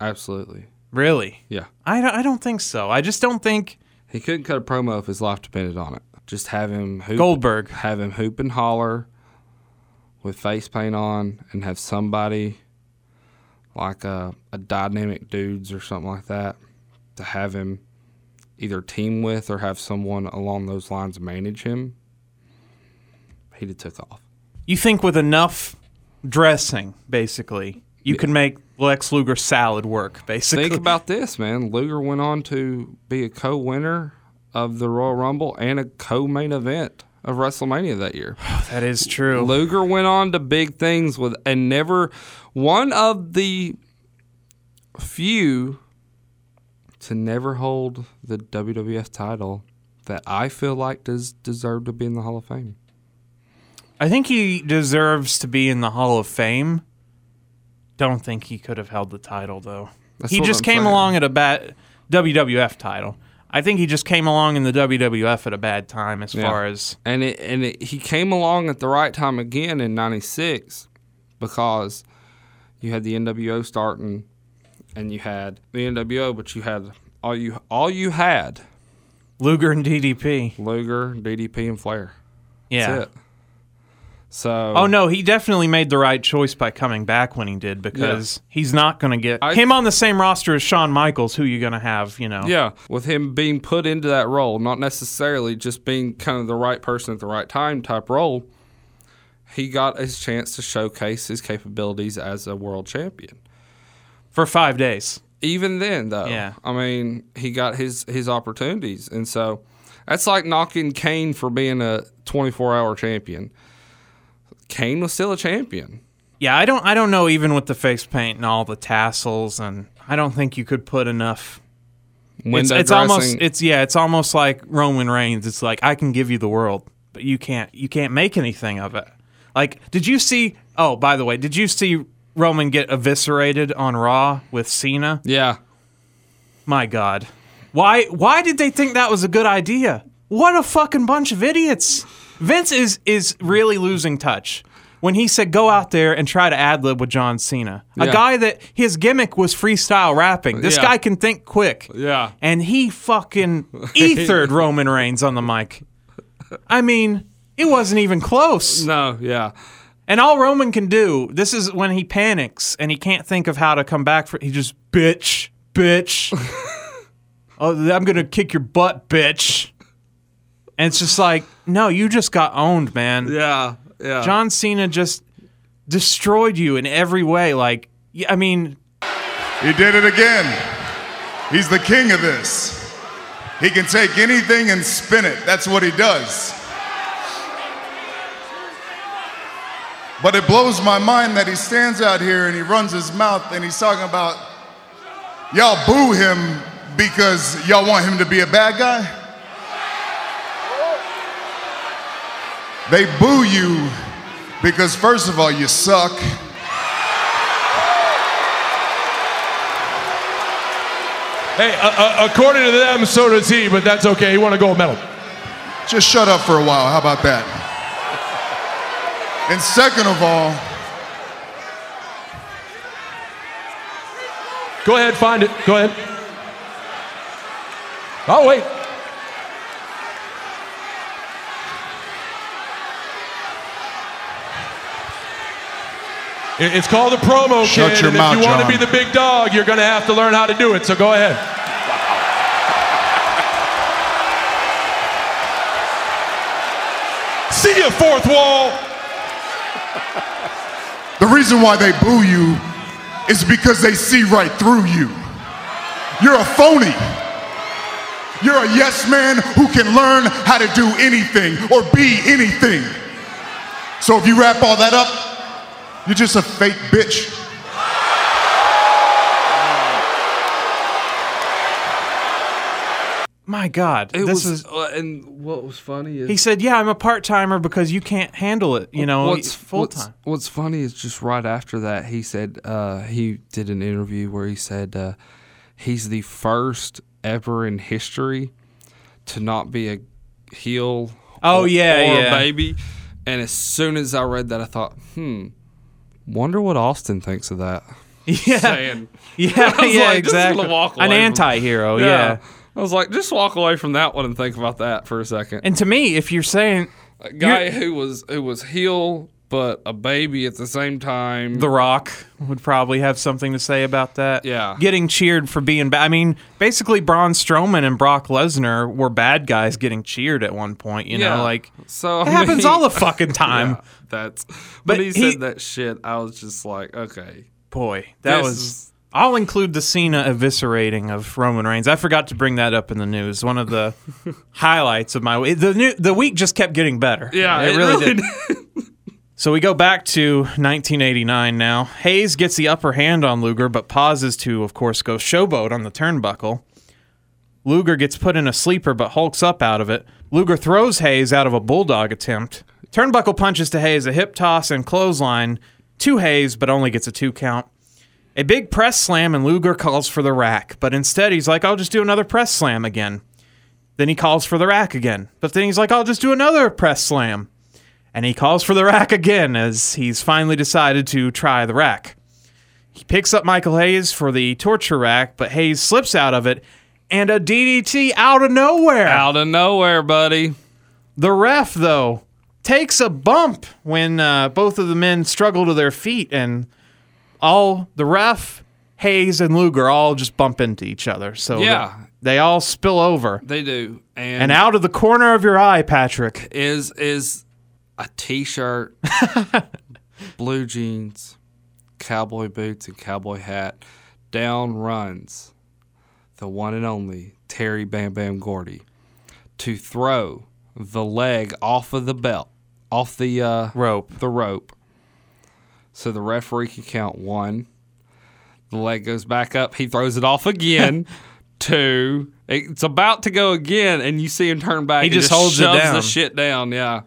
absolutely. Really? Yeah. I don't, I don't think so. I just don't think He couldn't cut a promo if his life depended on it. Just have him hoop, Goldberg. have him hoop and holler with face paint on, and have somebody like a, a dynamic dudes or something like that to have him either team with or have someone along those lines manage him. He'd have took off. you think with enough dressing, basically, you can make Lex Luger salad work. Basically, Think about this, man. Luger went on to be a co-winner of the Royal Rumble and a co-main event of WrestleMania that year. *sighs* that is true. Luger went on to big things with and never one of the few to never hold the WWF title that I feel like does deserve to be in the Hall of Fame. I think he deserves to be in the Hall of Fame. Don't think he could have held the title though. That's he just I'm came saying. along at a bad WWF title. I think he just came along in the WWF at a bad time as Yeah. far as and it and it, he came along at the right time again in '96 because you had the NWO starting, and you had the NWO, but you had all you all you had Luger and DDP. Luger, DDP, and Flair. Yeah. So Oh no, he definitely made the right choice by coming back when he did because he's not going to get I- him on the same roster as Shawn Michaels. Who you going to have? You know? Yeah, with him being put into that role, not necessarily just being kind of the right person at the right time type role, he got his chance to showcase his capabilities as a world champion. for five days. Even then, though, Yeah. I mean, he got his his opportunities, and so that's like knocking Kane for being a 24 hour champion. Kane was still a champion. Yeah, I don't. I don't know. Even with the face paint and all the tassels, and I don't think you could put enough. It's, it's almost. It's yeah. It's almost like Roman Reigns. It's like I can give you the world, but you can't. You can't make anything of it. Like, did you see? Oh, by the way, did you see Roman get eviscerated on Raw with Cena? yeah. My God, why? Why did they think that was a good idea? What a fucking bunch of idiots! Vince is is really losing touch when he said go out there and try to ad lib with John Cena, a Yeah. guy that his gimmick was freestyle rapping. This Yeah. guy can think quick. Yeah. and he fucking *laughs* ethered Roman Reigns on the mic. I mean, it wasn't even close. No, yeah. And all Roman can do, this is when he panics and he can't think of how to come back. For, he just bitch, bitch. *laughs* oh, I'm gonna kick your butt, bitch. And it's just like, no, you just got owned, man. Yeah. Yeah. John Cena just destroyed you in every way. Like, I mean, He did it again. He's the king of this. He can take anything and spin it. That's what he does. But it blows my mind that he stands out here and he runs his mouth and he's talking about y'all boo him because y'all want him to be a bad guy. They boo you because, first of all, you suck. Hey, uh, uh, according to them, so does he, but that's okay. He won a gold medal. Just shut up for a while. How about that? And second of all, Go ahead, find it. Go ahead. Oh, wait. It's called a promo, Shut kid. your and mouth, if you want to be the big dog, you're going to have to learn how to do it. So go ahead. See you, fourth wall. the reason why they boo you is because they see right through you. You're a phony. You're a yes man who can learn how to do anything or be anything. So if you wrap all that up, you're just a fake bitch. my God, It this was, is. uh, and what was funny is He said, "Yeah, I'm a part timer because you can't handle it. You know, what's full what's, time." what's funny is just right after that he said uh, he did an interview where he said uh, he's the first ever in history to not be a heel. Oh, or, yeah, or yeah. a baby. And as soon as I read that, I thought, hmm, wonder what Austin thinks of that. *laughs* Yeah. saying. *laughs* Yeah, *laughs* I was yeah, like, just exactly. walk An away from- anti-hero, yeah. I was like, just walk away from that one and think about that for a second. And to me, if you're saying a guy who was who was heel but a baby at the same time. The Rock would probably have something to say about that. Yeah. Getting cheered for being bad. I mean, basically, Braun Strowman and Brock Lesnar were bad guys getting cheered at one point. You Yeah. know, like So it I happens mean- all the fucking *laughs* time. Yeah, that's. But he, he- said that shit. I was just like, okay, Boy, that was. is- I'll include the Cena eviscerating of Roman Reigns. I forgot to bring that up in the news. One of the *laughs* highlights of my week. The new, the week just kept getting better. Yeah, it, it really, really did. *laughs* So we go back to 1989 now. Hayes gets the upper hand on Luger, but pauses to, of course, go showboat on the turnbuckle. Luger gets put in a sleeper, but hulks up out of it. Luger throws Hayes out of a bulldog attempt. Turnbuckle punches to Hayes a hip toss and clothesline to Hayes, but only gets a two count. A big press slam, and Luger calls for the rack, but instead he's like, I'll just do another press slam again. Then he calls for the rack again, but then he's like, I'll just do another press slam. And he calls for the rack again as he's finally decided to try the rack. He picks up Michael Hayes for the torture rack, but Hayes slips out of it, and a DDT out of nowhere. out of nowhere, buddy. The ref, though, takes a bump when uh, both of the men struggle to their feet, and all the ref, Hayes, and Luger all just bump into each other. So Yeah. they all spill over. They do, and, And out of the corner of your eye, Patrick, is is a t-shirt, *laughs* blue jeans, cowboy boots, and cowboy hat. Down runs the one and only Terry Bam Bam Gordy to throw the leg off of the belt, off the uh, rope, the rope. So the referee can count one. The leg goes back up. He throws it off again. *laughs* Two. It's about to go again, and you see him turn back. He and just holds it down. the shit down. Yeah.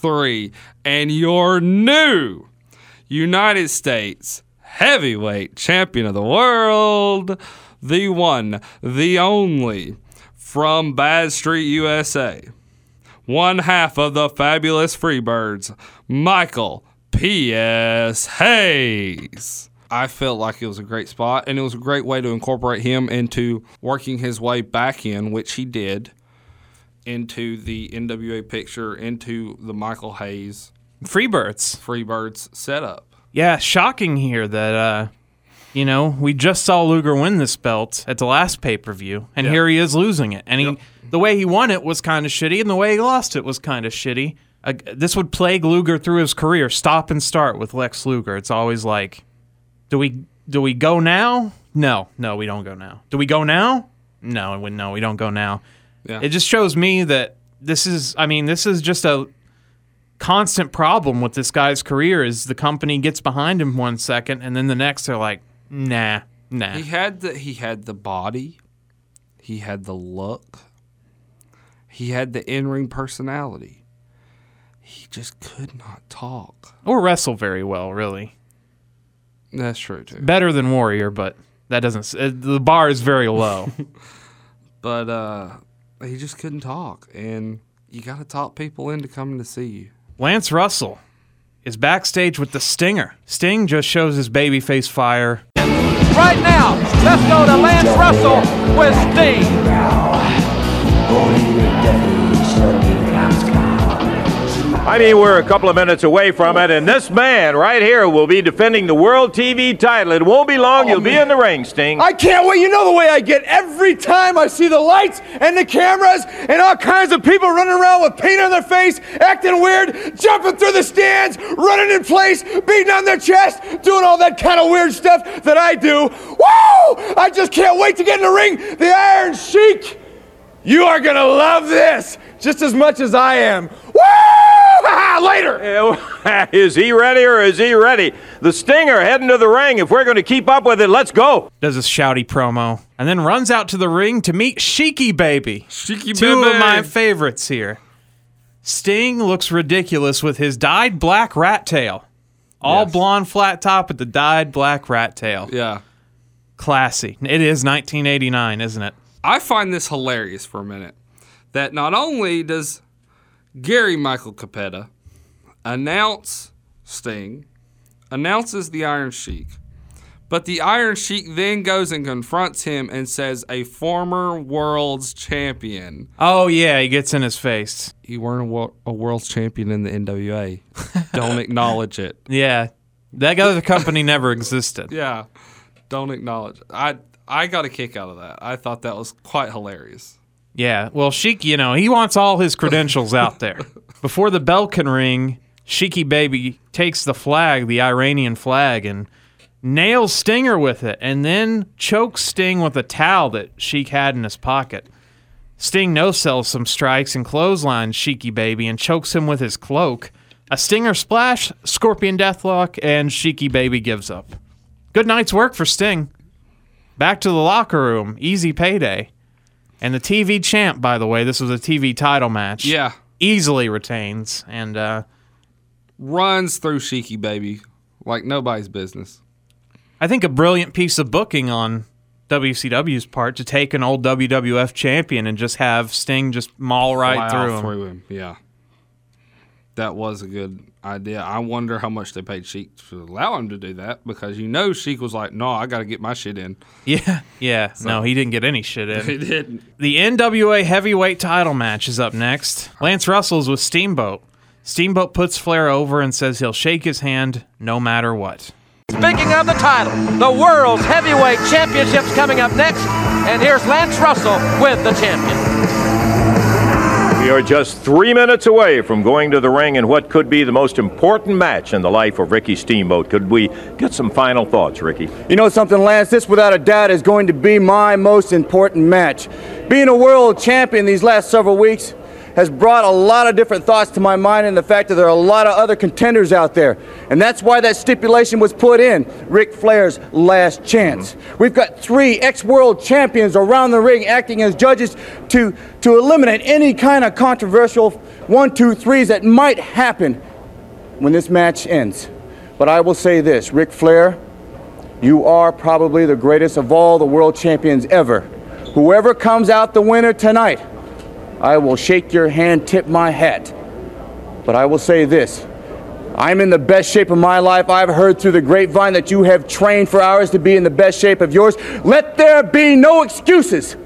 Three. And your new United States heavyweight champion of the world, the one, the only, from Bad Street, USA, one half of the fabulous Freebirds, Michael P.S. Hayes. I felt like it was a great spot, and it was a great way to incorporate him into working his way back in, which he did, into the NWA picture, into the Michael Hayes Freebirds. Freebirds setup. Yeah, shocking here that uh you know, we just saw Luger win this belt at the last pay-per-view and Yeah. here he is losing it. And he the way he won it was kind of shitty and the way he lost it was kind of shitty. Uh, this would plague Luger through his career. Stop and start with Lex Luger. It's always like do we do we go now? No, no, we don't go now. Do we go now? No, no, we don't go now. Yeah. It just shows me that this is I mean, this is just a constant problem with this guy's career is the company gets behind him one second and then the next they're like, nah, nah. He had the he had the body, he had the look, he had the in ring personality. He just could not talk. Or wrestle very well, really. That's true too. Better than Warrior, but that doesn't. uh, The bar is very low. *laughs* But uh he just couldn't talk, and you got to talk people into coming to see you. Lance Russell is backstage with the Stinger. Sting just shows his babyface fire. Right now, let's go to Lance Russell with Sting. I mean, we're a couple of minutes away from it, and this man right here will be defending the World TV title. It won't be long. Oh, You'll be in the ring, Sting. I can't wait. You know the way I get every time I see the lights and the cameras and all kinds of people running around with paint on their face, acting weird, jumping through the stands, running in place, beating on their chest, doing all that kind of weird stuff that I do. Woo! I just can't wait to get in the ring. The Iron Sheik. You are going to love this just as much as I am. Woo! Later. *laughs* *laughs* is he ready or is he ready? The Stinger heading to the ring. If we're going to keep up with it, let's go. Does a shouty promo and then runs out to the ring to meet Sheiky Baby. Sheiky Two Baby. of my favorites here. Sting looks ridiculous with his dyed black rat tail. All Yes. blonde flat top with the dyed black rat tail. Yeah. Classy. It is 1989, isn't it? I find this hilarious for a minute. That not only does Gary Michael Cappetta announce Sting, announces the Iron Sheik, But the Iron Sheik then goes and confronts him and says, "A former world's champion." Oh yeah, he gets in his face. You weren't a, wo- a world's champion in the NWA. *laughs* Don't acknowledge it. Yeah, that other company never existed. Yeah, don't acknowledge. I I got a kick out of that. I thought that was quite hilarious. Yeah, well, Sheik, you know, he wants all his credentials out there. *laughs* Before the bell can ring, Sheiky Baby takes the flag, the Iranian flag, and nails Stinger with it, and then chokes Sting with a towel that Sheik had in his pocket. Sting no sells some strikes and clotheslines Sheiky Baby and chokes him with his cloak. A Stinger splash, Scorpion Deathlock, and Sheiky Baby gives up. Good night's work for Sting. Back to the locker room. Easy payday. And the TV champ, by the way, this was a TV title match. Yeah. Easily retains. And uh, Runs through Sheiky Baby like nobody's business. I think a brilliant piece of booking on WCW's part to take an old WWF champion and just have Sting just maul right through him. through him. Yeah. That was a good idea. I wonder how much they paid Sheik to allow him to do that because you know Sheik was like, no, I got to get my shit in. *laughs* Yeah, yeah. no, he didn't get any shit in. *laughs* He didn't. The NWA heavyweight title match is up next. Lance Russell's with Steamboat. Steamboat puts Flair over and says he'll shake his hand no matter what. Speaking of the title, the World's Heavyweight Championship's coming up next. And here's Lance Russell with the champion. We are just three minutes away from going to the ring in what could be the most important match in the life of Ricky Steamboat. Could we get some final thoughts, Ricky? You know something, Lance? This, without a doubt, is going to be my most important match. Being a world champion these last several weeks has brought a lot of different thoughts to my mind and the fact that there are a lot of other contenders out there. And that's why that stipulation was put in Ric Flair's last chance. Mm-hmm. We've got three ex world champions around the ring acting as judges to, to eliminate any kind of controversial one, two, threes that might happen when this match ends. But I will say this Ric Flair, you are probably the greatest of all the world champions ever. Whoever comes out the winner tonight, I will shake your hand, tip my hat. But I will say this I'm in the best shape of my life. I've heard through the grapevine that you have trained for hours to be in the best shape of yours. Let there be no excuses.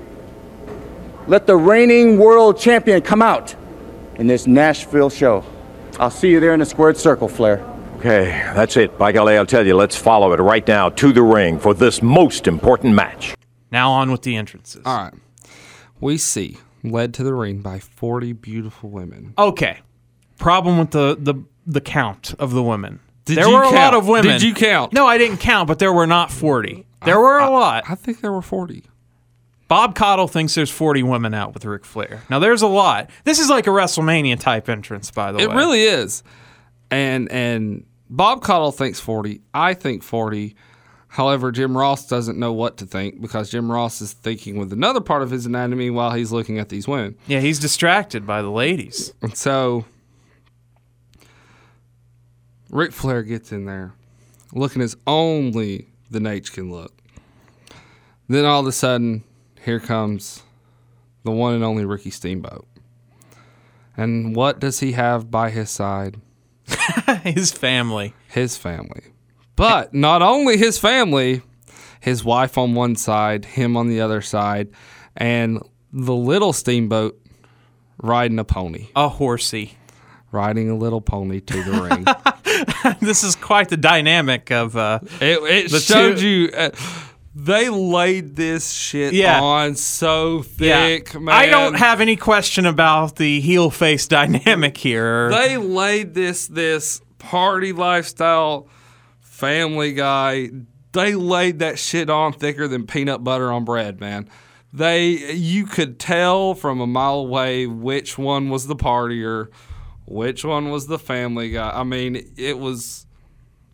Let the reigning world champion come out in this Nashville show. I'll see you there in the squared circle, Flair. Okay, that's it. By golly, I'll tell you, let's follow it right now to the ring for this most important match. Now on with the entrances. All right. We see led to the ring by 40 beautiful women. Okay. Problem with the the the count of the women. Did there you were a lot count? of women. Did you count? No, I didn't count, but there were not 40. There were a lot. I think there were 40. Bob Caudle thinks there's 40 women out with Ric Flair. Now there's a lot. This is like a WrestleMania type entrance, by the It way. It really is. And and Bob Caudle thinks 40. I think 40. However, Jim Ross doesn't know what to think because Jim Ross is thinking with another part of his anatomy while he's looking at these women. Yeah, he's distracted by the ladies. And so Ric Flair gets in there looking as only the Naitch can look. Then all of a sudden, here comes the one and only Ricky Steamboat. And what does he have by his side? *laughs* his family. His family. But not only his family, his wife on one side, him on the other side, and the little steamboat riding a pony. A horsey. Riding a little pony to the *laughs* ring. this is quite the dynamic of uh It, it showed two- you. Uh, they laid this shit Yeah. on so thick, man. I don't have any question about the heel face *laughs* dynamic here. They laid this this party lifestyle family guy. They laid that shit on thicker than peanut butter on bread, man. They you could tell from a mile away which one was the partier, which one was the family guy. I mean, it was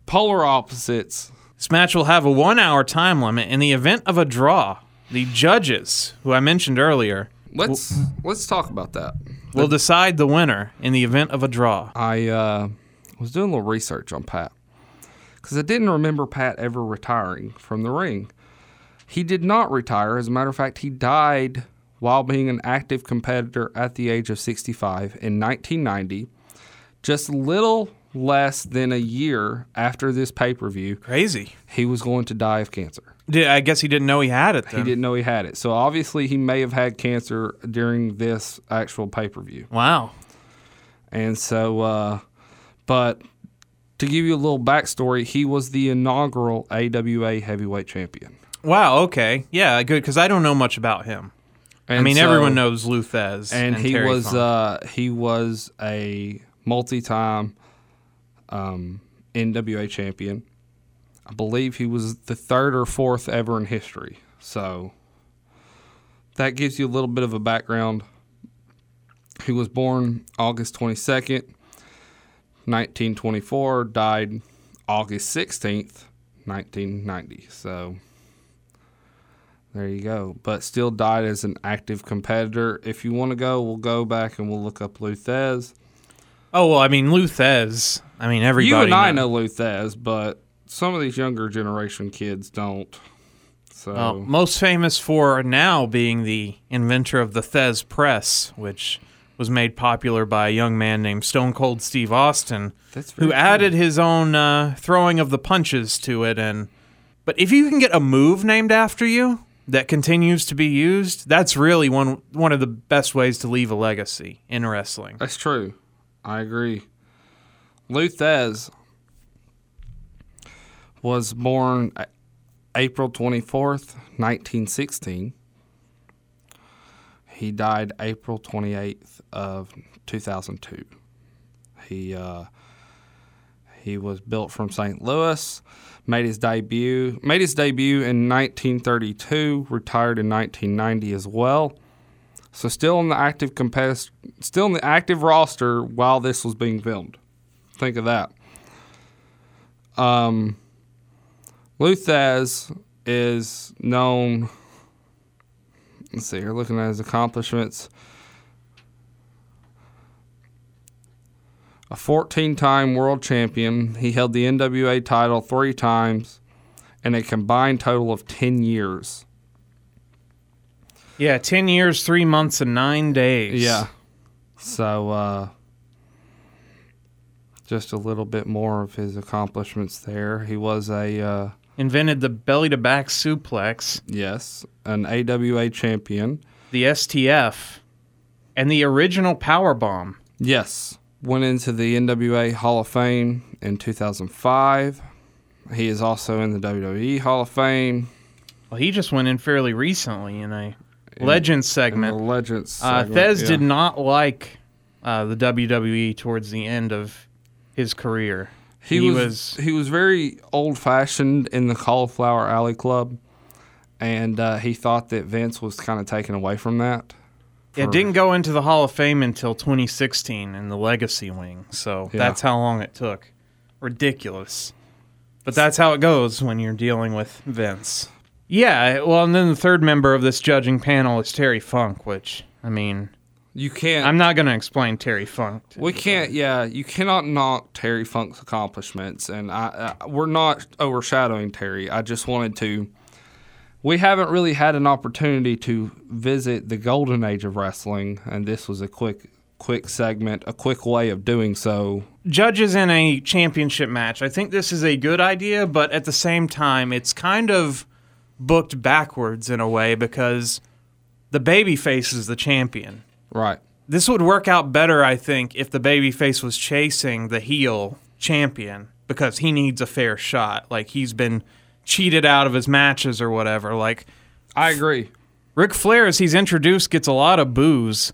polar opposites. This match will have a one hour time limit. In the event of a draw, the judges, who I mentioned earlier, Let's let's talk about that. will decide the winner in the event of a draw. I uh, was doing a little research on Pat because I didn't remember Pat ever retiring from the ring. He did not retire. As a matter of fact, he died while being an active competitor at the age of 65 in 1990, just a little less than a year after this pay per view, Crazy. he was going to die of cancer. Did, I guess he didn't know he had it. He didn't know he had it. So obviously, he may have had cancer during this actual pay per view. Wow. And so, uh, but to give you a little backstory, he was the inaugural AWA heavyweight champion. Wow. Okay. Yeah. Good. Because I don't know much about him. I mean, so- everyone knows Lou Thesz, and, he Terry was uh, he was a multi-time um, NWA champion. I believe he was the third or fourth ever in history. So that gives you a little bit of a background. He was born August 22nd, 1924, died August 16th, 1990. So there you go. But still died as an active competitor. If you want to go, we'll go back and we'll look up Lou Thesz. Oh well, I mean Lou Thesz. I mean everybody. you and I knows. know Lou Thesz, but some of these younger generation kids don't. So Well, most famous for now being the inventor of the Thesz press, which was made popular by a young man named Stone Cold Steve Austin, who very added his own uh, throwing of the punches to it. And but if you can get a move named after you that continues to be used, that's really one one of the best ways to leave a legacy in wrestling. That's true. I agree. Lou Thesz was born April 24th, 1916. He died April 28th of 2002. He uh, he was built from St. Louis, made his debut made his debut in 1932, retired in 1990 as well. So still in the active compet- still in the active roster while this was being filmed. Think of that. Um, is known. Let's see. You're looking at his accomplishments. A 14-time world champion. He held the NWA title three times, in a combined total of 10 years. Yeah, ten years, three months, and nine days. Yeah. So, uh, just a little bit more of his accomplishments there. He was a, uh, invented the belly to back suplex. yes, an AWA champion. the STF, and the original power bomb. Yes. Went into the NWA Hall of Fame in 2005. He is also in the WWE Hall of Fame. Well, he just went in fairly recently in a Legends segment. The Legends Uh, segment, Thesz yeah. did not like uh, the WWE towards the end of his career. He, was, he was very old fashioned in the Cauliflower Alley Club, and uh, he thought that Vince was kind of taken away from that. It didn't go into the Hall of Fame until 2016 in the Legacy wing, so Yeah. that's how long it took. Ridiculous. But that's how it goes when you're dealing with Vince. Yeah, well, and then the third member of this judging panel is Terry Funk, which, I mean, You can't. I'm not going to explain Terry Funk. We can't. Yeah, you cannot knock Terry Funk's accomplishments, and I, I we're not overshadowing Terry. I just wanted to. We haven't really had an opportunity to visit the golden age of wrestling, and this was a quick, quick segment, a quick way of doing so. judges in a championship match. I think this is a good idea, but at the same time, it's kind of booked backwards in a way because the babyface is the champion. Right. This would work out better, I think, if the babyface was chasing the heel champion because he needs a fair shot. Like he's been cheated out of his matches or whatever. Like I agree. Ric Flair, as he's introduced, gets a lot of boos.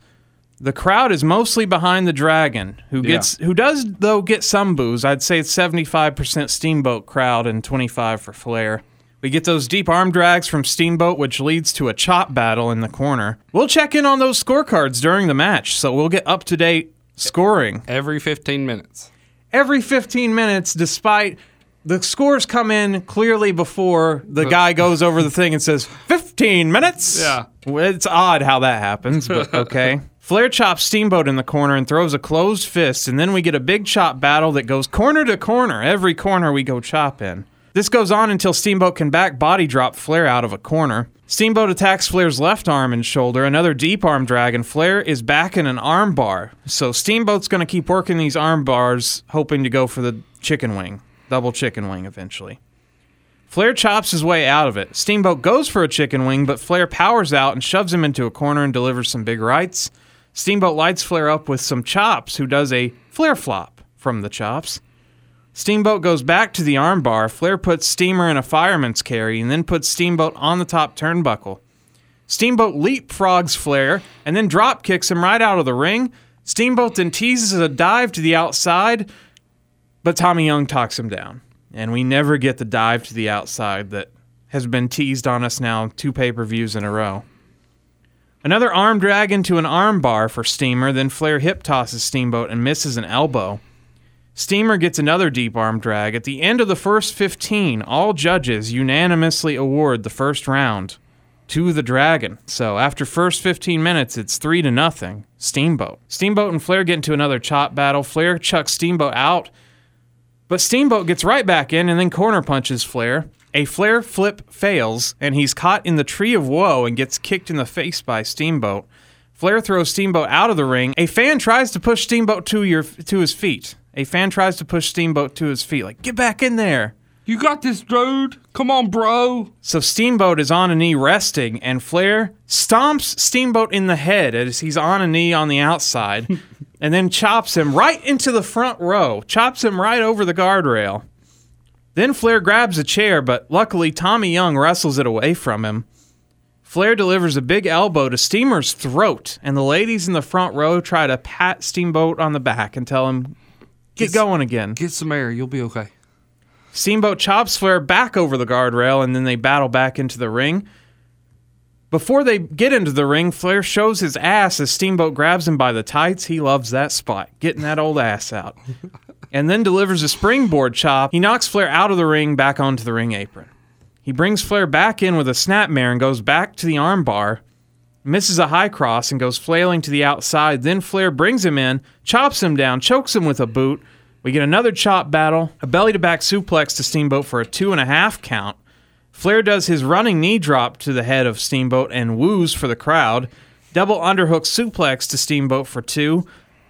The crowd is mostly behind the Dragon, who Yeah. gets who does though get some boos. I'd say it's seventy five percent Steamboat crowd and twenty five for Flair. We get those deep arm drags from Steamboat, which leads to a chop battle in the corner. We'll check in on those scorecards during the match, so we'll get up to date scoring Every 15 minutes. every 15 minutes, despite the scores come in clearly before the guy *laughs* goes over the thing and says 15 minutes. Yeah. It's odd how that happens, but *laughs* okay. Flair chops Steamboat in the corner and throws a closed fist, and then we get a big chop battle that goes corner to corner. Every corner we go chop in. This goes on until Steamboat can back body drop Flair out of a corner. Steamboat attacks Flair's left arm and shoulder, another deep arm drag, and Flair is back in an arm bar. So Steamboat's going to keep working these arm bars, hoping to go for the chicken wing, double chicken wing eventually. Flair chops his way out of it. Steamboat goes for a chicken wing, but Flair powers out and shoves him into a corner and delivers some big rights. Steamboat lights Flair up with some chops, who does a Flair flop from the chops. Steamboat goes back to the armbar. Flair puts Steamer in a fireman's carry and then puts Steamboat on the top turnbuckle. Steamboat leapfrogs Flair and then drop kicks him right out of the ring. Steamboat then teases a dive to the outside, but Tommy Young talks him down. And we never get the dive to the outside that has been teased on us now two pay per views in a row. Another arm drag into an armbar for Steamer, then Flair hip tosses Steamboat and misses an elbow. Steamer gets another deep arm drag. At the end of the first 15, all judges unanimously award the first round to the Dragon. So after first 15 minutes, it's 3 to nothing. Steamboat. Steamboat and Flair get into another chop battle. Flair chucks Steamboat out, but Steamboat gets right back in and then corner punches Flair. A Flair flip fails, and he's caught in the tree of woe and gets kicked in the face by Steamboat. Flair throws Steamboat out of the ring. A fan tries to push Steamboat to your to his feet. A fan tries to push Steamboat to his feet, like, get back in there. You got this, dude. Come on, bro. So Steamboat is on a knee resting, and Flair stomps Steamboat in the head as he's on a knee on the outside, *laughs* and then chops him right into the front row, chops him right over the guardrail. Then Flair grabs a chair, but luckily Tommy Young wrestles it away from him. Flair delivers a big elbow to Steamer's throat, and the ladies in the front row try to pat Steamboat on the back and tell him, Get, going again. Get some air. You'll be okay. Steamboat chops Flair back over the guardrail, and then they battle back into the ring. Before they get into the ring, Flair shows his ass as Steamboat grabs him by the tights. He loves that spot, getting that old ass out. *laughs* and then delivers a springboard chop. He knocks Flair out of the ring back onto the ring apron. He brings Flair back in with a snapmare and goes back to the armbar, misses a high cross and goes flailing to the outside. Then Flair brings him in, chops him down, chokes him with a boot. We get another chop battle, a belly to back suplex to Steamboat for a two and a half count. Flair does his running knee drop to the head of Steamboat and woos for the crowd. Double underhook suplex to Steamboat for two.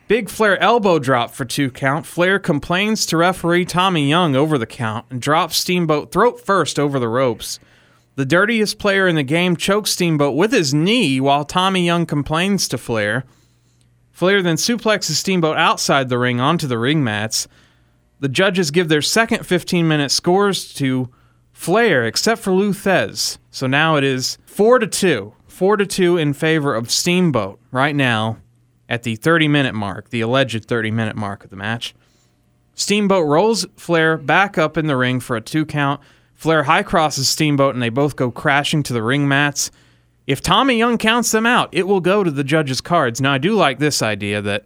Big Flair elbow drop for two count. Flair complains to referee Tommy Young over the count and drops Steamboat throat first over the ropes. The dirtiest player in the game chokes Steamboat with his knee while Tommy Young complains to Flair. Flair then suplexes Steamboat outside the ring onto the ring mats. The judges give their second 15 minute scores to Flair, except for Lou Thesz. So now it is 4 to 2. 4 to 2 in favor of Steamboat right now at the 30 minute mark, the alleged 30 minute mark of the match. Steamboat rolls Flair back up in the ring for a two count. Flair high crosses Steamboat and they both go crashing to the ring mats. If Tommy Young counts them out, it will go to the judges' cards. Now, I do like this idea that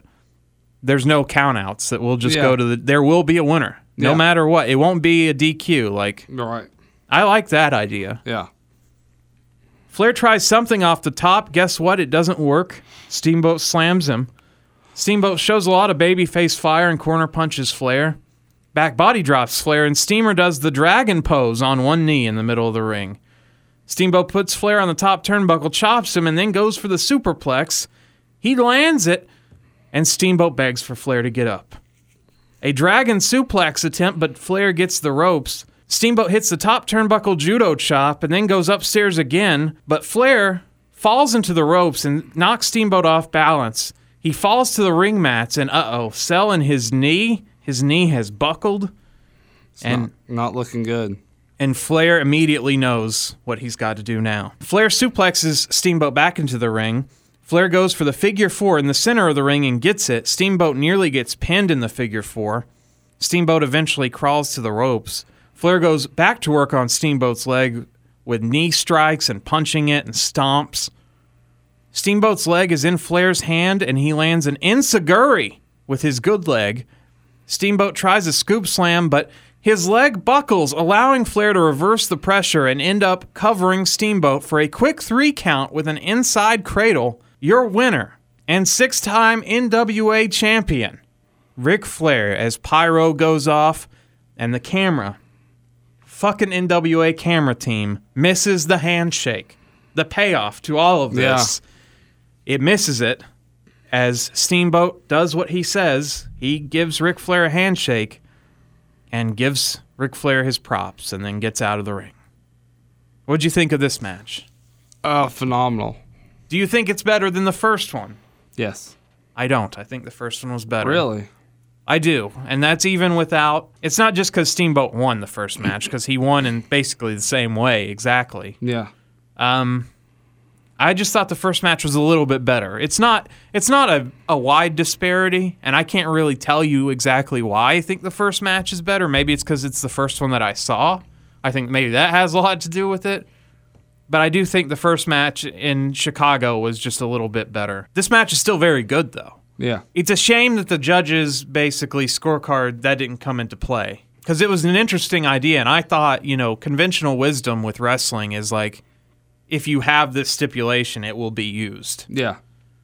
there's no countouts, that we'll just Yeah. go to the. There will be a winner, no Yeah. matter what. It won't be a DQ. Like, Right. I like that idea. Yeah. Flair tries something off the top. Guess what? It doesn't work. Steamboat slams him. Steamboat shows a lot of babyface fire and corner punches Flair. Back body drops Flair, and Steamer does the dragon pose on one knee in the middle of the ring. Steamboat puts Flair on the top turnbuckle, chops him, and then goes for the superplex. He lands it, and Steamboat begs for Flair to get up. A dragon suplex attempt, but Flair gets the ropes. Steamboat hits the top turnbuckle judo chop and then goes upstairs again, but Flair falls into the ropes and knocks Steamboat off balance. He falls to the ring mats, and uh oh, selling his knee. His knee has buckled. and not, not looking good. and Flair immediately knows what he's got to do now. Flair suplexes Steamboat back into the ring. Flair goes for the figure four in the center of the ring and gets it. Steamboat nearly gets pinned in the figure four. Steamboat eventually crawls to the ropes. Flair goes back to work on Steamboat's leg with knee strikes and punching it and stomps. Steamboat's leg is in Flair's hand and he lands an enzuigiri with his good leg. Steamboat tries a scoop slam, but his leg buckles, allowing Flair to reverse the pressure and end up covering Steamboat for a quick three count with an inside cradle. Your winner and six time NWA champion, Ric Flair, as Pyro goes off and the camera, fucking NWA camera team, misses the handshake. the payoff to all of this. It misses it as Steamboat does what he says. He gives Ric Flair a handshake and gives Ric Flair his props and then gets out of the ring. What'd you think of this match? Oh, phenomenal. Do you think it's better than the first one? Yes. I don't. I think the first one was better. Really? I do. And that's even without. It's not just because Steamboat won the first match, because he won in basically the same way, exactly. Yeah. Um, I just thought the first match was a little bit better. It's not. It's not a, a wide disparity, and I can't really tell you exactly why I think the first match is better. Maybe it's because it's the first one that I saw. I think maybe that has a lot to do with it. But I do think the first match in Chicago was just a little bit better. This match is still very good, though. Yeah. It's a shame that the judges basically scorecard that didn't come into play because it was an interesting idea, and I thought you know conventional wisdom with wrestling is like if you have this stipulation, it will be used. Yeah.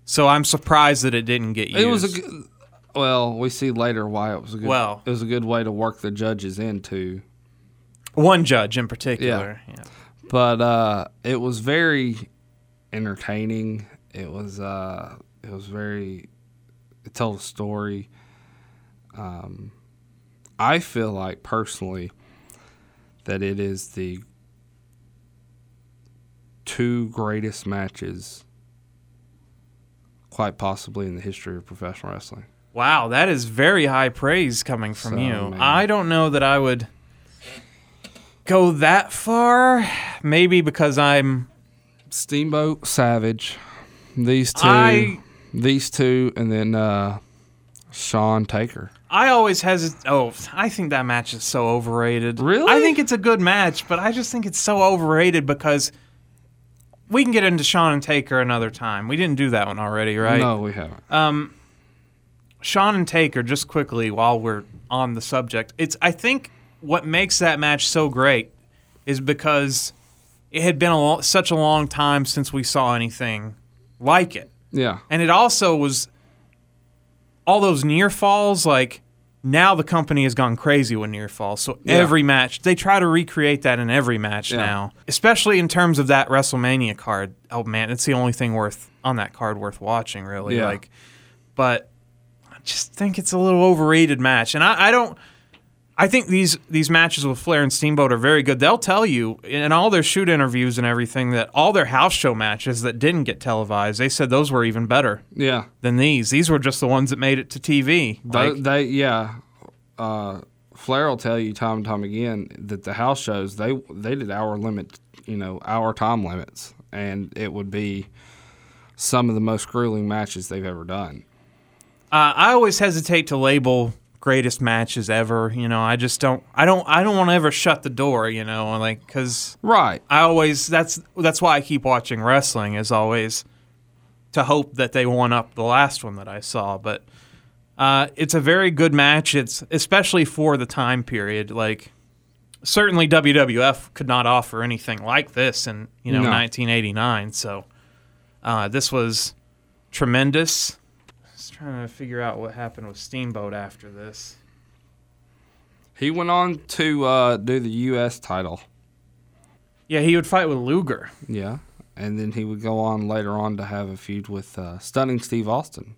So I'm surprised that it didn't get used. It was a good. Well, we see later why it was a good. Well- it was a good way to work the judges into. one judge in particular. Yeah. But uh, it was very entertaining. It was uh, it was very it told a story. Um, I feel like personally that it is the two greatest matches, quite possibly in the history of professional wrestling. Wow, that is very high praise coming from So, you. man. I don't know that I would go that far. Maybe because I'm Steamboat Savage, these two, I- these two, and then uh, Shawn Taker. I always hesitate. Oh, I think that match is so overrated. Really? I think it's a good match, but I just think it's so overrated because we can get into Shawn and Taker another time. We didn't do that one already, right? No, we haven't. Um, Shawn and Taker, just quickly while we're on the subject, it's I think what makes that match so great is because it had been a lo- such a long time since we saw anything like it. Yeah. And it also was all those near falls, like now the company has gone crazy with near falls. So Yeah. every match, they try to recreate that in every match Yeah. now, especially in terms of that WrestleMania card. Oh man, it's the only thing worth on that card worth watching, really. Yeah. Like, but I just think it's a little overrated match, and I, I don't. I think these these matches with Flair and Steamboat are very good. They'll tell you in all their shoot interviews and everything that all their house show matches that didn't get televised, they said those were even better Yeah. than these. These were just the ones that made it to TV. They, they yeah. Uh, Flair will tell you time and time again that the house shows they they did hour limit, you know, hour time limits, and it would be some of the most grueling matches they've ever done. uh, I always hesitate to label greatest matches ever. You know, I just don't. I don't. I don't want to ever shut the door. You know, like because Right. I always that's that's why I keep watching wrestling is always to hope that they one up the last one that I saw. But uh, it's a very good match. It's especially for the time period. Like certainly WWF could not offer anything like this in you know No. 1989. So uh, this was tremendous. Trying to figure out what happened with Steamboat after this. He went on to uh, do the U.S. title. Yeah, he would fight with Luger. Yeah. And then he would go on later on to have a feud with uh, Stunning Steve Austin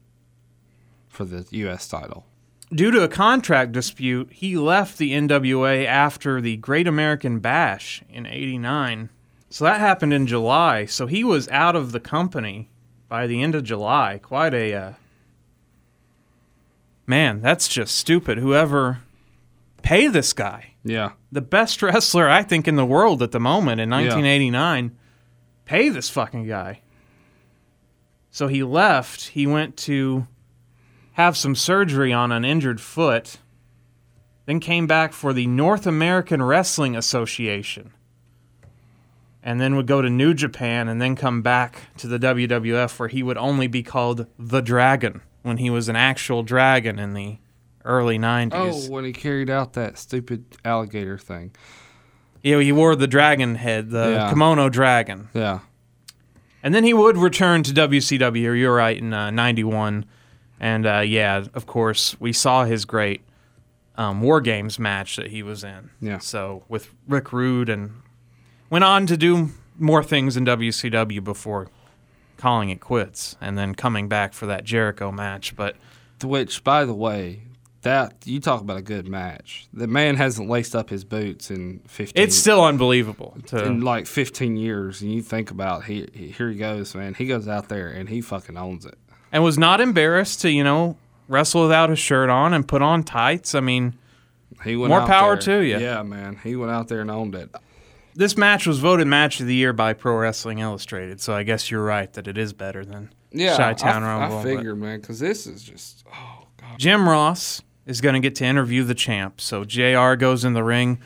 for the U.S. title. Due to a contract dispute, he left the NWA after the Great American Bash in 89. So that happened in July. So he was out of the company by the end of July. Quite a. Uh... Man, that's just stupid. Whoever. Pay this guy. Yeah. The best *laughs* wrestler, I think, in the world at the moment in 1989. Pay this fucking guy. So he left. He went to have some surgery on an injured foot, then came back for the North American Wrestling Association, and then would go to New Japan and then come back to the WWF where he would only be called the Dragon when he was an actual dragon in the early 90s. Oh, when he carried out that stupid alligator thing. You know, he wore the dragon head, the Yeah. kimono dragon. Yeah. And then he would return to WCW, you're right, in uh, 91. And uh, yeah, of course, we saw his great um, War Games match that he was in. Yeah. So with Rick Rude and went on to do more things in WCW before calling it quits and then coming back for that Jericho match. But which, by the way, that you talk about a good match. The man hasn't laced up his boots in 15 it's still unbelievable. To, in like 15 years and you think about he, he- here he goes, man. He goes out there and he fucking owns it. and was not embarrassed to, you know, wrestle without his shirt on and put on tights. I mean, He went More power there- to you. Yeah, man. He went out there and owned it. This match was voted match of the year by Pro Wrestling Illustrated, so I guess you're right that it is better than Yeah, Chi-Town I, Rumble. I figured, man, because this is just oh god. Jim Ross is going to get to interview the champ. So JR goes in the ring.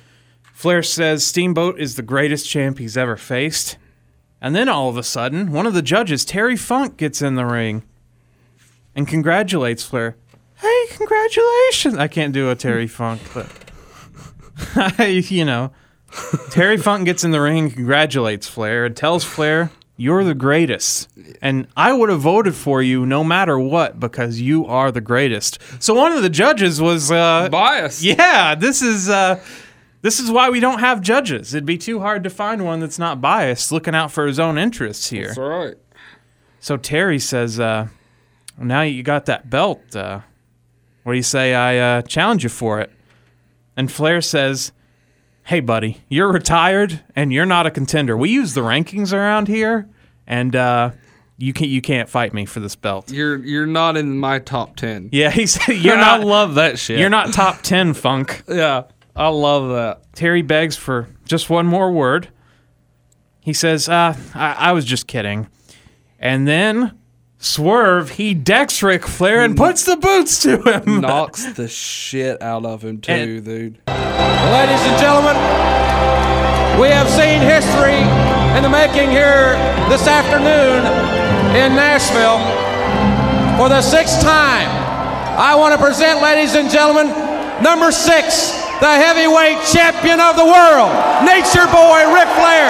Flair says Steamboat is the greatest champ he's ever faced. And then all of a sudden, one of the judges, Terry Funk, gets in the ring and congratulates Flair. Hey, congratulations. I can't do a Terry Funk, but *laughs* I, you know, Terry Funk gets in the ring congratulates Flair and tells Flair, You're the greatest. And I would have voted for you no matter what because you are the greatest. So one of the judges was uh, biased. Yeah, this is uh, this is why we don't have judges. It'd be too hard to find one that's not biased, looking out for his own interests here. That's right. So Terry says, uh, well, now you got that belt. Uh, what do you say I uh, challenge you for it? And Flair says, hey, buddy, you're retired and you're not a contender. We use the rankings around here, and uh, you, can't, you can't fight me for this belt. You're you're not in my top ten. Yeah, he said, you're *laughs* not. I love that shit. You're not top 10, *laughs* Funk. Yeah, I love that. Terry begs for just one more word. He says, uh, I, I was just kidding. And then Swerve, he decks Ric Flair and puts the boots to him. *laughs* Knocks the shit out of him too, And- dude. Ladies and gentlemen, we have seen history in the making here this afternoon in Nashville. For the sixth time, I want to present, ladies and gentlemen, number six, the heavyweight champion of the world, Nature Boy Ric Flair.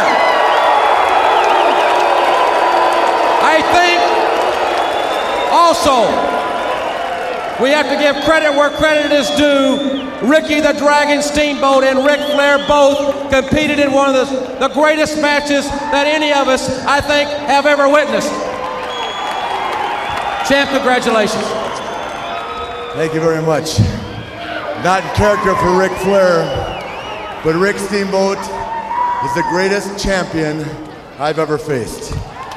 I think also we have to give credit where credit is due. Ricky the Dragon Steamboat and Ric Flair both competed in one of the, the greatest matches that any of us, I think, have ever witnessed. Champ, congratulations. Thank you very much. Not in character for Ric Flair, but Rick Steamboat is the greatest champion I've ever faced.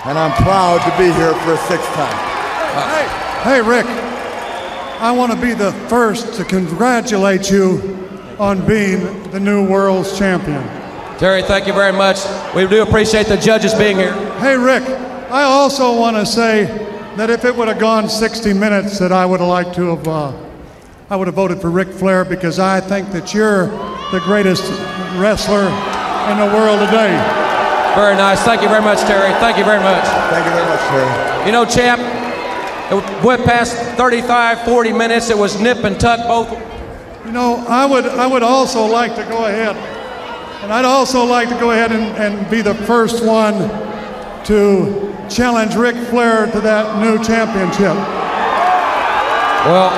And I'm proud to be here for a sixth time. Hey, Rick, I want to be the first to congratulate you on being the new world's champion. Terry, thank you very much. We do appreciate the judges being here. Hey, Rick, I also want to say that if it would have gone 60 minutes, that I would have liked to have, uh, I would have voted for Ric Flair because I think that you're the greatest wrestler in the world today. Very nice. Thank you very much, Terry. Thank you very much. Thank you very much, Terry. You know, champ, it went past 35, 40 minutes. It was nip and tuck both. You know, I would, I would also like to go ahead, and I'd also like to go ahead and, and be the first one to challenge Ric Flair to that new championship. Well,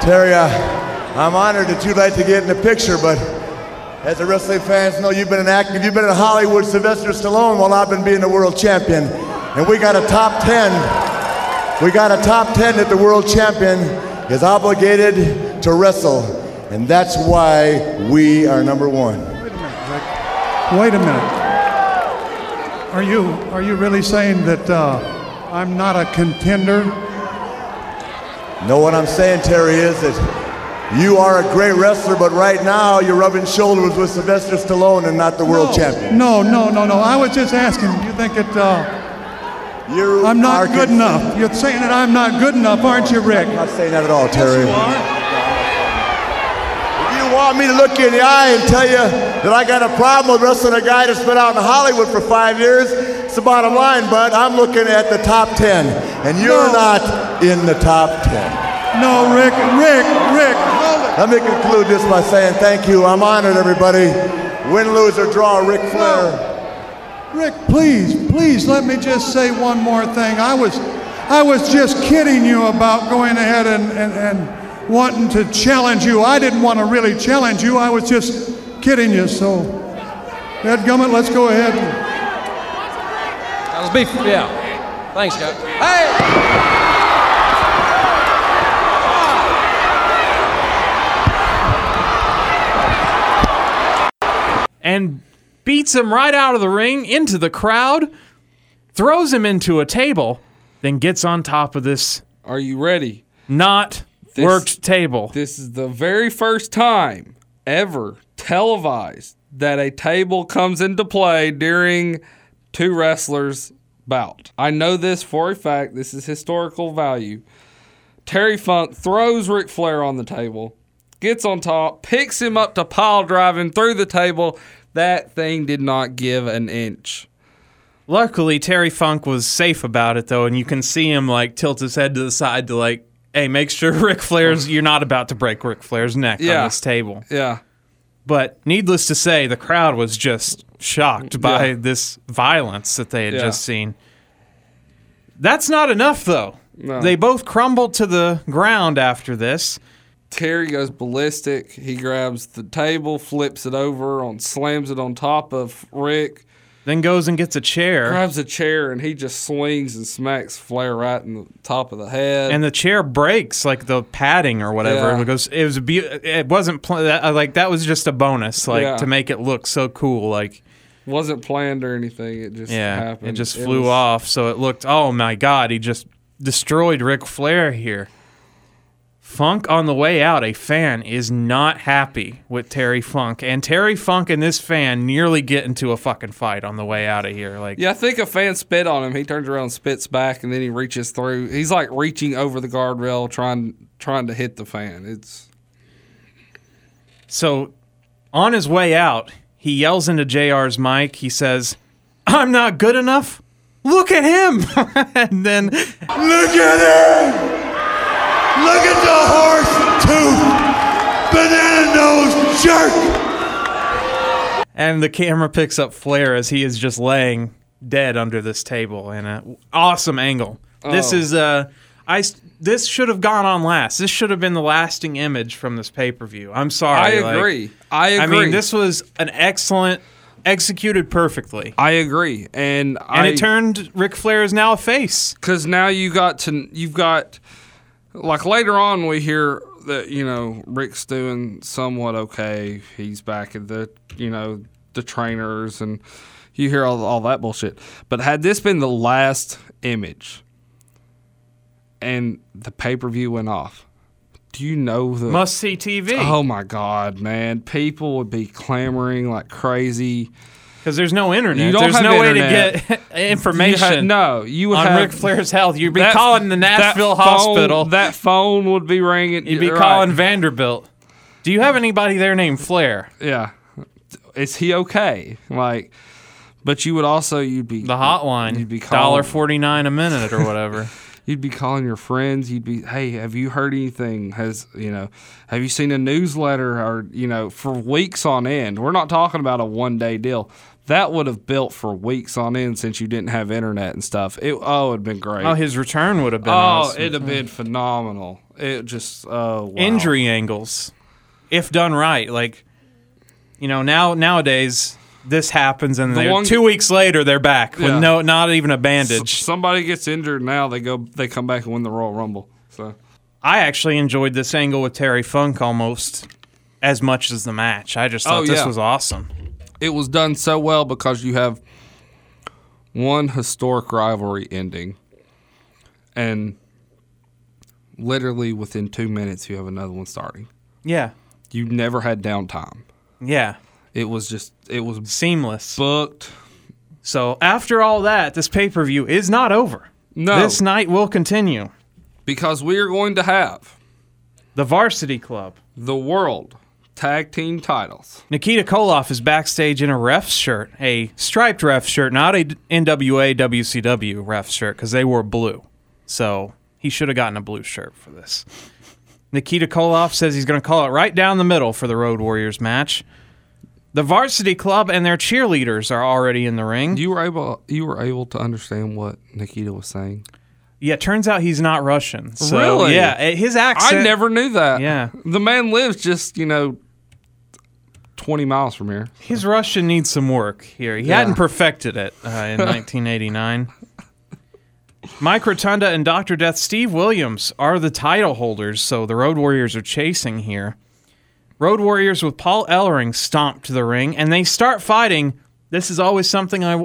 Terry, uh, I'm honored that you'd like to get in the picture, but as the wrestling fans know, you've been an active, you've been in Hollywood, Sylvester Stallone, while I've been being the world champion. And we got a top 10. We got a top 10 that the world champion is obligated to wrestle. And that's why we are number one. Wait a minute. Rick. Wait a minute. Are you, are you really saying that uh, I'm not a contender? No, what I'm saying, Terry, is that you are a great wrestler, but right now you're rubbing shoulders with Sylvester Stallone and not the world champion. No, no, no, no. I was just asking. Do you think that uh, you I'm not are good enough? You're saying that I'm not good enough, aren't you, Rick? I'm not saying that at all, Terry. you are. If you want me to look you in the eye and tell you that I got a problem with wrestling a guy that's been out in Hollywood for five years, it's the bottom line, bud. I'm looking at the top 10, and you're No. not in the top 10. No, Rick, Rick, Rick, hold it. Let me conclude this by saying thank you. I'm honored, everybody. Win, lose, or draw, Ric Flair. Rick, please, please let me just say one more thing. I was, I was just kidding you about going ahead and, and, and wanting to challenge you. I didn't want to really challenge you. I was just kidding you. So Ed Gummit, let's go ahead. That was beef. Yeah. Thanks, guys. Hey! and beats him right out of the ring into the crowd, throws him into a table, then gets on top of this Are you ready? not This- worked table. This is the very first time ever televised that a table comes into play during two wrestlers' bout. I know this for a fact. This is historical value. Terry Funk throws Ric Flair on the table, gets on top, picks him up to pile drive him through the table. That thing did not give an inch. Luckily, Terry Funk was safe about it though, and you can see him like tilt his head to the side to like, hey, make sure *laughs* Ric Flair's you're not about to break Ric Flair's neck Yeah. on this table. Yeah. But needless to say, the crowd was just shocked by Yeah. this violence that they had Yeah. just seen. That's not enough though. No. They both crumbled to the ground after this. Terry goes ballistic. He grabs the table, flips it over, on slams it on top of Rick. Then goes and gets a chair. Grabs a chair and he just swings and smacks Flair right in the top of the head. and the chair breaks like the padding or whatever. Yeah. It goes. It was a beau- It wasn't pl- that, uh, like that was just a bonus, like Yeah. to make it look so cool. Like wasn't planned or anything. It just yeah, happened. it just flew was- off. So it looked. Oh my god, he just destroyed Ric Flair here. Funk on the way out, a fan is not happy with Terry Funk, and Terry Funk and this fan nearly get into a fucking fight on the way out of here. Like, Yeah, I think a fan spit on him. He turns around, spits back, and then he reaches through. He's like reaching over the guardrail, trying trying to hit the fan. It's So, on his way out, he yells into JR's mic. He says, I'm not good enough. Look at him. *laughs* and then Look at him! Look at the horse tooth! Banana nose jerk! and the camera picks up Flair as he is just laying dead under this table in an awesome angle. This Oh. is uh I s- this should have gone on last. This should have been the lasting image from this pay-per-view. I'm sorry. I agree. I I agree. mean, this was an excellent executed perfectly. I agree, and And I, it turned Ric Flair is now a face. because now you got to you've got like later on we hear that you know Rick's doing somewhat okay. He's back at the you know the trainers and you hear all, all that bullshit. But had this been the last image and the pay per view went off, do you know the Must see TV. Oh my god, man! People would be clamoring like crazy. Because there's no internet. You don't there's have no way to get *laughs* information. You had- no, you would on have Ric Flair's health. You'd be that- calling the that Nashville phone- hospital. That phone would be ringing. You'd be right. calling Vanderbilt. Do you have anybody there named Flair? Yeah, is he okay? Like, but you would also you'd be The hotline. You'd be dollar forty nine a minute or whatever. *laughs* You'd be calling your friends. You'd be, hey, have you heard anything? Has you know, have you seen a newsletter or you know, for weeks on end? We're not talking about a one day deal. That would have built for weeks on end since you didn't have internet and stuff. It oh, it'd been great. oh, his return would have been oh, awesome. it'd have been phenomenal. It just oh wow. injury angles, if done right. Like, you know, now nowadays this happens and The one- two weeks later they're back Yeah. with no, not even a bandage. somebody gets injured now, they go, they come back and win the Royal Rumble. So I actually enjoyed this angle with Terry Funk almost as much as the match. I just oh, thought Oh, this yeah. was awesome. It was done so well because you have one historic rivalry ending, and literally within two minutes you have another one starting. Yeah, You never had downtime. yeah, It was just it was seamless. booked. So after all that, this pay per view is not over. No. This night will continue. because we are going to have The Varsity Club. the world tag team titles. Nikita Koloff is backstage in a ref shirt, a striped ref shirt, not a NWA WCW ref shirt, because they wore blue. So he should have gotten a blue shirt for this. Nikita Koloff says he's going to call it right down the middle for the Road Warriors match. The Varsity Club and their cheerleaders are already in the ring. You were able you were able to understand what Nikita was saying. Yeah, turns out he's not Russian. So, Really? Yeah, his accent. I never knew that. Yeah. The man lives just, you know, 20 miles from here. His Russian needs some work here. He Yeah. hadn't perfected it uh, in *laughs* 1989. Mike Rotunda and Dr. Death Steve Williams are the title holders, so the Road Warriors are chasing here. Road Warriors with Paul Ellering stomp to the ring, and they start fighting. This is always something I,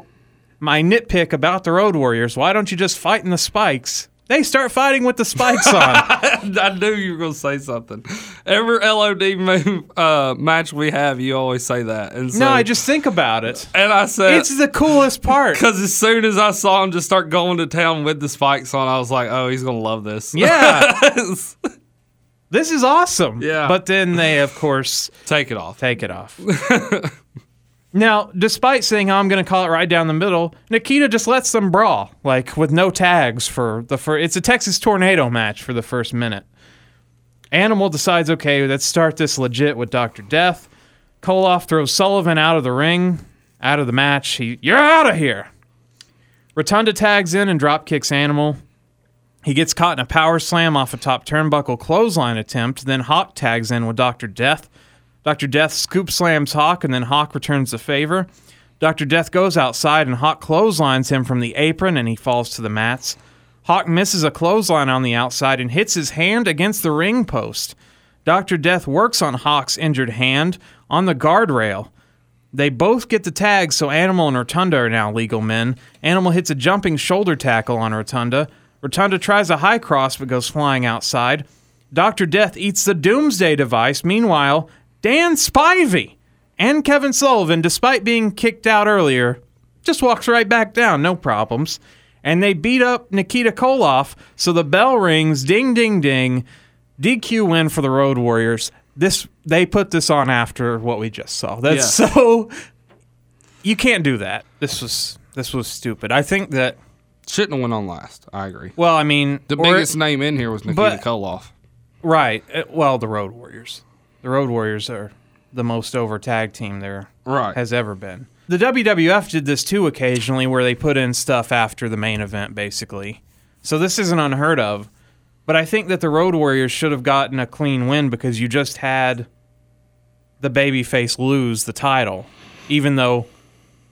my nitpick about the Road Warriors. Why don't you just fight in the spikes? They start fighting with the spikes on. *laughs* I knew you were going to say something. Every LOD move, uh, match we have, you always say that. And so, no, I just think about it. And I said. It's the coolest part. Because as soon as I saw him just start going to town with the spikes on, I was like, oh, he's going to love this. Yeah. *laughs* this is awesome. Yeah. But then they, of course, take it off. Take it off. *laughs* now, despite saying, I'm going to call it right down the middle, Nikita just lets them brawl, like with no tags for the first. It's a Texas tornado match for the first minute. Animal decides, okay, let's start this legit with Dr. Death. Koloff throws Sullivan out of the ring, out of the match. He, You're out of here. Rotunda tags in and drop kicks Animal. He gets caught in a power slam off a top turnbuckle clothesline attempt. Then Hawk tags in with Dr. Death. Dr. Death scoop slams Hawk, and then Hawk returns the favor. Dr. Death goes outside, and Hawk clotheslines him from the apron, and he falls to the mats. Hawk misses a clothesline on the outside and hits his hand against the ring post. Dr. Death works on Hawk's injured hand on the guardrail. They both get the tag, so Animal and Rotunda are now legal men. Animal hits a jumping shoulder tackle on Rotunda. Rotunda tries a high cross but goes flying outside. Dr. Death eats the Doomsday device. Meanwhile, Dan Spivey and Kevin Sullivan, despite being kicked out earlier, just walks right back down, no problems. And they beat up Nikita Koloff, so the bell rings, ding, ding, ding. DQ win for the Road Warriors. This they put this on after what we just saw. That's Yeah. so you can't do that. This was this was stupid. I think that Shouldn't have went on last. I agree. well, I mean, The biggest name in here was Nikita but- Koloff. Right. Uh, Well, the Road Warriors. The Road Warriors are the most over tag team there Right. has ever been. The WWF did this too occasionally where they put in stuff after the main event basically. So this isn't unheard of. But I think that the Road Warriors should have gotten a clean win because you just had the babyface lose the title. Even though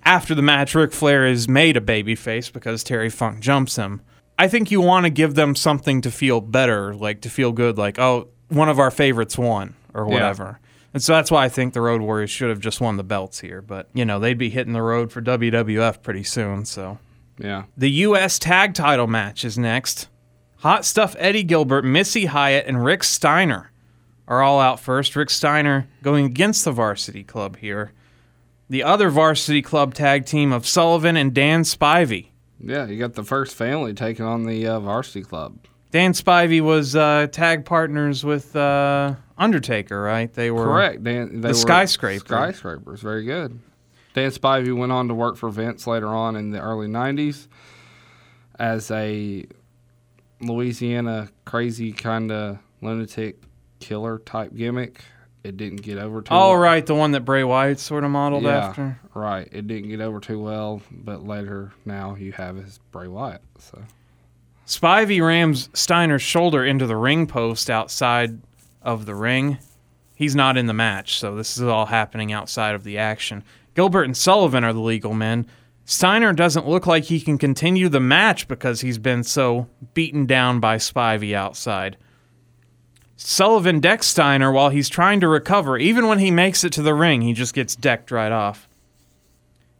after the match Ric Flair is made a babyface because Terry Funk jumps him. I think you want to give them something to feel better, like to feel good, like, oh, one of our favorites won or Yeah. whatever. And so that's why I think the Road Warriors should have just won the belts here. But, you know, they'd be hitting the road for WWF pretty soon. So Yeah. the U.S. tag title match is next. Hot Stuff Eddie Gilbert, Missy Hyatt, and Rick Steiner are all out first. Rick Steiner going against the varsity club here. The other varsity club tag team of Sullivan and Dan Spivey. Yeah, you got the first family taking on the uh, varsity club. Dan Spivey was uh, tag partners with uh, Undertaker, right? They were Correct. Dan, they the were skyscraper. Skyscrapers, very good. Dan Spivey went on to work for Vince later on in the early '90s as a Louisiana crazy kind of lunatic killer type gimmick. It didn't get over too. Oh, well. right, the one that Bray Wyatt sort of modeled yeah, after. right. It didn't get over too well, but later now you have his Bray Wyatt. So Spivey rams Steiner's shoulder into the ring post outside of the ring. He's not in the match, so this is all happening outside of the action. Gilbert and Sullivan are the legal men. Steiner doesn't look like he can continue the match because he's been so beaten down by Spivey outside. Sullivan decks Steiner while he's trying to recover. Even when he makes it to the ring, he just gets decked right off.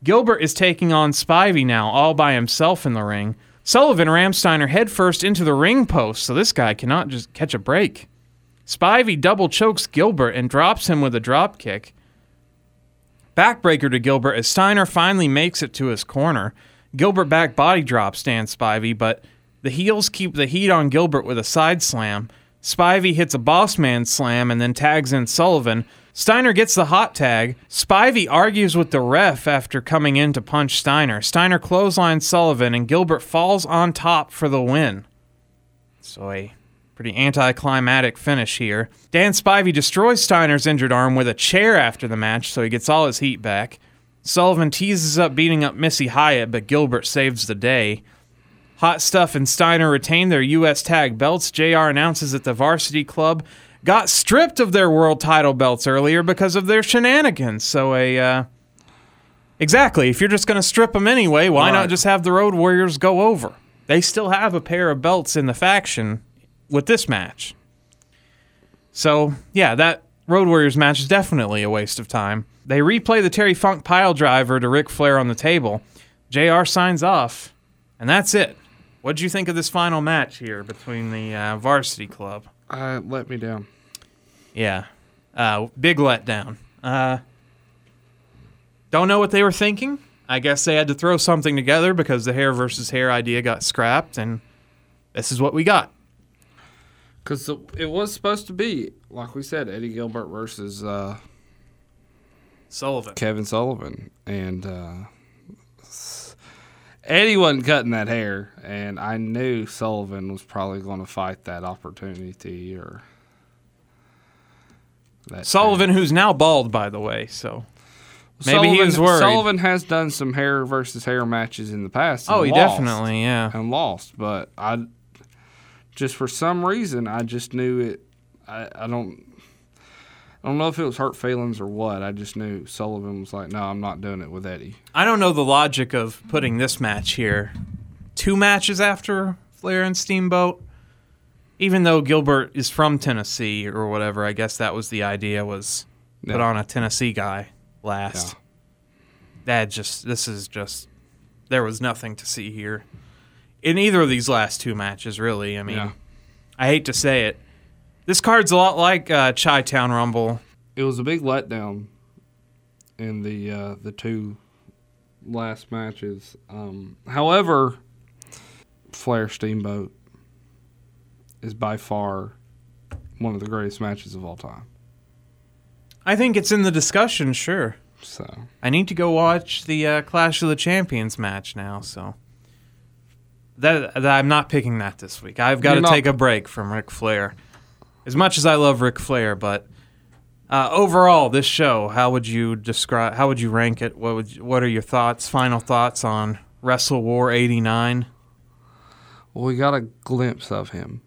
Gilbert is taking on Spivey now, all by himself in the ring. Sullivan rams Steiner headfirst into the ring post, so this guy cannot just catch a break. Spivey double chokes Gilbert and drops him with a drop kick. Backbreaker to Gilbert as Steiner finally makes it to his corner. Gilbert back body drops Dan Spivey, but the heels keep the heat on Gilbert with a side slam. Spivey hits a boss man slam and then tags in Sullivan. Steiner gets the hot tag. Spivey argues with the ref after coming in to punch Steiner. Steiner clotheslines Sullivan and Gilbert falls on top for the win. So a pretty anticlimactic finish here. Dan Spivey destroys Steiner's injured arm with a chair after the match, so he gets all his heat back. Sullivan teases up beating up Missy Hyatt, but Gilbert saves the day. Hot Stuff and Steiner retain their U.S. tag belts. JR announces at the varsity club got stripped of their world title belts earlier because of their shenanigans. So a uh, exactly, if you're just going to strip them anyway, why Right. not just have the Road Warriors go over? They still have a pair of belts in the faction with this match. So yeah, that Road Warriors match is definitely a waste of time. They replay the Terry Funk pile driver to Ric Flair on the table. JR signs off, and that's it. What would you think of this final match here between the uh, Varsity Club? Uh, let me down. Yeah, uh, big letdown. Uh, don't know what they were thinking. I guess they had to throw something together because the hair versus hair idea got scrapped, and this is what we got. Because it was supposed to be, like we said, Eddie Gilbert versus uh, Sullivan. Kevin Sullivan. And uh, Eddie wasn't cutting that hair. And I knew Sullivan was probably going to fight that opportunity or. That Sullivan, who's now bald, by the way, so maybe he was worried. Sullivan has done some hair versus hair matches in the past. Oh, he lost. definitely, yeah. and lost. But I just for some reason I just knew it. I, I don't. I don't know if it was hurt feelings or what. I just knew Sullivan was like, "No, I'm not doing it with Eddie." I don't know the logic of putting this match here. Two matches after Flair and Steamboat. Even though Gilbert is from Tennessee or whatever, I guess that was the idea was put on a Tennessee guy last. That just this is just there was nothing to see here. In either of these last two matches, really. I mean Yeah. I hate to say it. This card's a lot like uh, Chi Town Rumble. It was a big letdown in the uh, the two last matches. Um, however, Flair Steamboat is by far one of the greatest matches of all time. I think it's in the discussion, sure. So I need to go watch the uh, Clash of the Champions match now. So that, that I'm not picking that this week. I've got to You're not- take a break from Ric Flair. As much as I love Ric Flair, but uh, overall, this show, how would you describe? How would you rank it? What would? You, what are your thoughts? Final thoughts on Wrestle War '89? Well, we got a glimpse of him.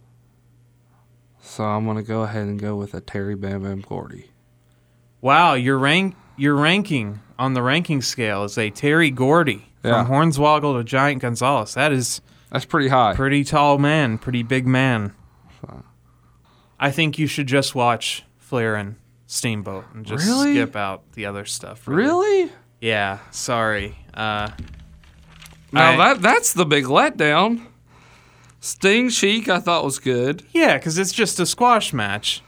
So I'm going to go ahead and go with a Terry Bam Bam Gordy. Wow, your rank, your ranking on the ranking scale is a Terry Gordy Yeah. from Hornswoggle to Giant Gonzalez. That is That's pretty high. Pretty tall man, pretty big man. I think you should just watch Flair and Steamboat and just Really? skip out the other stuff. Really? really? Yeah. Sorry. Uh, Now I- that that's the big letdown. Sting Sheik I thought was good. yeah, because it's just a squash match.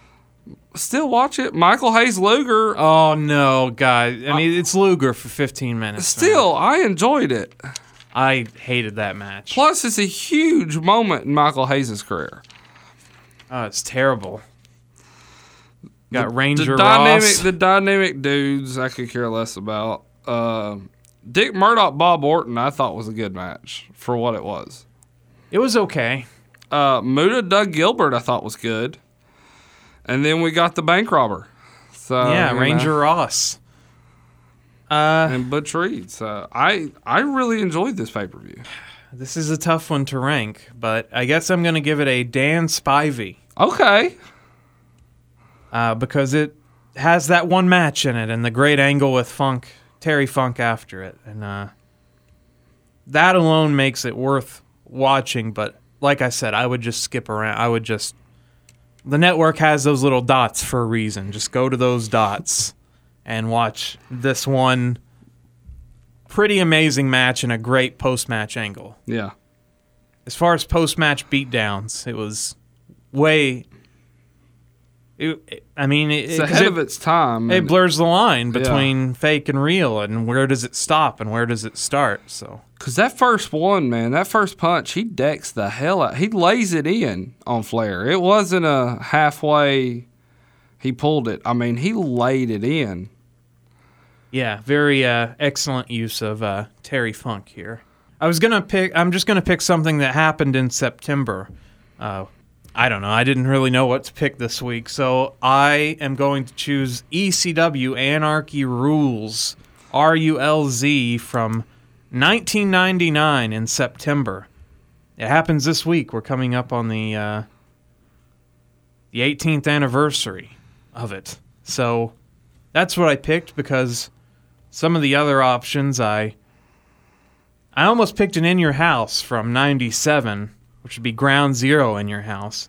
Still watch it. Michael Hayes Luger. Oh no, guys! I mean, it's Luger for 15 minutes. man. Still, I enjoyed it. I hated that match. Plus, it's a huge moment in Michael Hayes' career. Oh, it's terrible. Got Ranger the dynamic, Ross. the dynamic dudes, I could care less about. Uh, Dick Murdoch, Bob Orton, I thought was a good match for what it was. It was okay. Uh, Muta, Doug Gilbert, I thought was good. And then we got the bank robber. So yeah, you know, Ranger Ross. Uh, and Butch Reed. So I I really enjoyed this pay per view. This is a tough one to rank, but I guess I'm going to give it a Dan Spivey. Okay. Uh, because it has that one match in it and the great angle with Funk, Terry Funk after it. And uh, that alone makes it worth watching. But like I said, I would just skip around. I would just. The network has those little dots for a reason. Just go to those dots and watch this one pretty amazing match and a great post match angle. Yeah. As far as post match beatdowns, it was way. It, I mean, it, It's ahead it- of its time. It blurs the line Yeah. between fake and real, and where does it stop and where does it start? So Cause that first one, man, that first punch, he decks the hell out. He lays it in on Flair. It wasn't a halfway. He pulled it. I mean, he laid it in. Yeah, very uh, excellent use of uh, Terry Funk here. I was gonna pick. I'm just gonna pick something that happened in September. Uh, I don't know. I didn't really know what to pick this week, so I am going to choose ECW Anarchy Rulz R U L Z from 1999 in September. It happens this week. We're coming up on the uh, the 18th anniversary of it. So that's what I picked because some of the other options I I almost picked an in your house from 97, which would be ground zero in your house.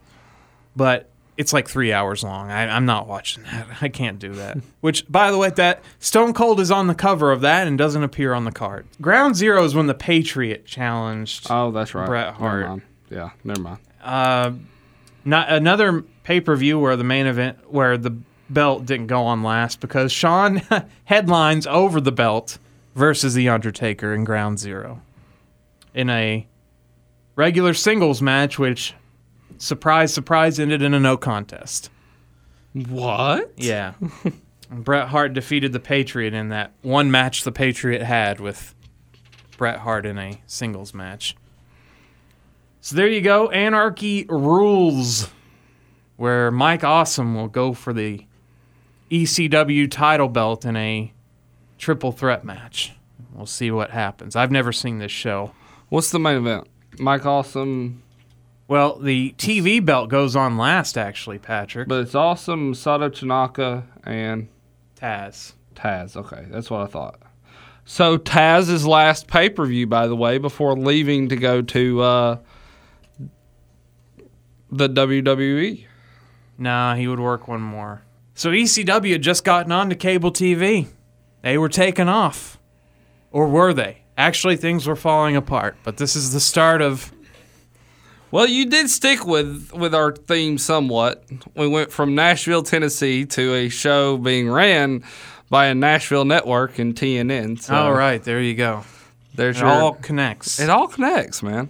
But it's like three hours long. I, I'm not watching that. *laughs* I can't do that. *laughs* Which, by the way, that Stone Cold is on the cover of that and doesn't appear on the card. Ground Zero is when the Patriot challenged. Oh, that's right. Bret Hart. Never. Yeah, never mind. Uh, not another pay per view where the main event where the belt didn't go on last because Shawn *laughs* headlines over the belt versus the Undertaker in Ground Zero in a regular singles match, which surprise, surprise, ended in a no contest. What? Yeah. *laughs* Bret Hart defeated the Patriot in that one match the Patriot had with Bret Hart in a singles match. So there you go. Anarchy Rulz, where Mike Awesome will go for the ECW title belt in a triple threat match. We'll see what happens. I've never seen this show. What's the main event? Mike Awesome. Well, the TV belt goes on last, actually, Patrick. But it's Awesome, Masato Tanaka, and Taz. Taz. Okay, that's what I thought. So Taz's last pay per view, by the way, before leaving to go to uh, the WWE. Nah, he would work one more. So ECW had just gotten onto cable TV. They were taken off. Or were they? Actually, things were falling apart, but this is the start of. Well, you did stick with with our theme somewhat. We went from Nashville, Tennessee, to a show being ran by a Nashville network and TNN. So All right, there you go. There's it your, all connects. It all connects, man.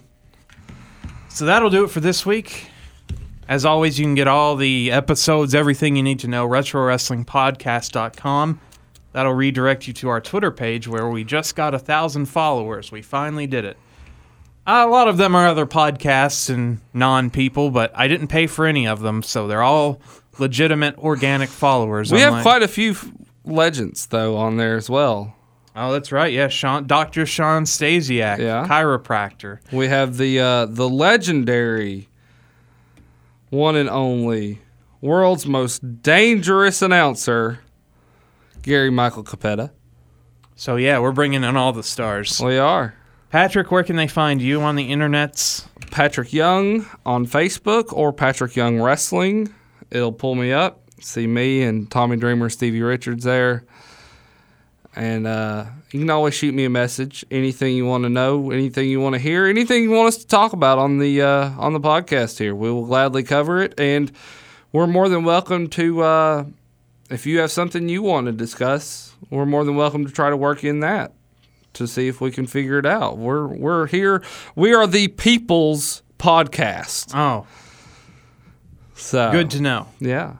So that'll do it for this week. As always, you can get all the episodes, everything you need to know, retrowrestlingpodcast.com. That'll redirect you to our Twitter page where we just got a thousand followers. We finally did it. A lot of them are other podcasts and non people, but I didn't pay for any of them, so they're all legitimate organic followers. We have quite a few f- legends though on there as well. Oh, that's right. Yeah, Shawn, Dr. Shawn Stasiak, Yeah. chiropractor. We have the uh, the legendary, one and only, world's most dangerous announcer, Gary Michael Cappetta. So yeah, we're bringing in all the stars. We are. Patrick, where can they find you on the internets? Patrick Young on Facebook or Patrick Young Wrestling. It'll pull me up. See me and Tommy Dreamer, Stevie Richards there. And uh, you can always shoot me a message. Anything you want to know, anything you want to hear, anything you want us to talk about on the uh, on the podcast here, we will gladly cover it. And we're more than welcome to, uh, if you have something you want to discuss, we're more than welcome to try to work in that to see if we can figure it out. We're we're here. We are the people's podcast. Oh, So good to know. Yeah.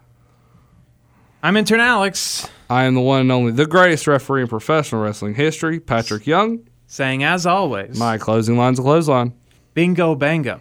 I'm intern Alex. I am the one and only, the greatest referee in professional wrestling history, Patrick Young. Saying as always, My closing line's a clothesline. bingo bango.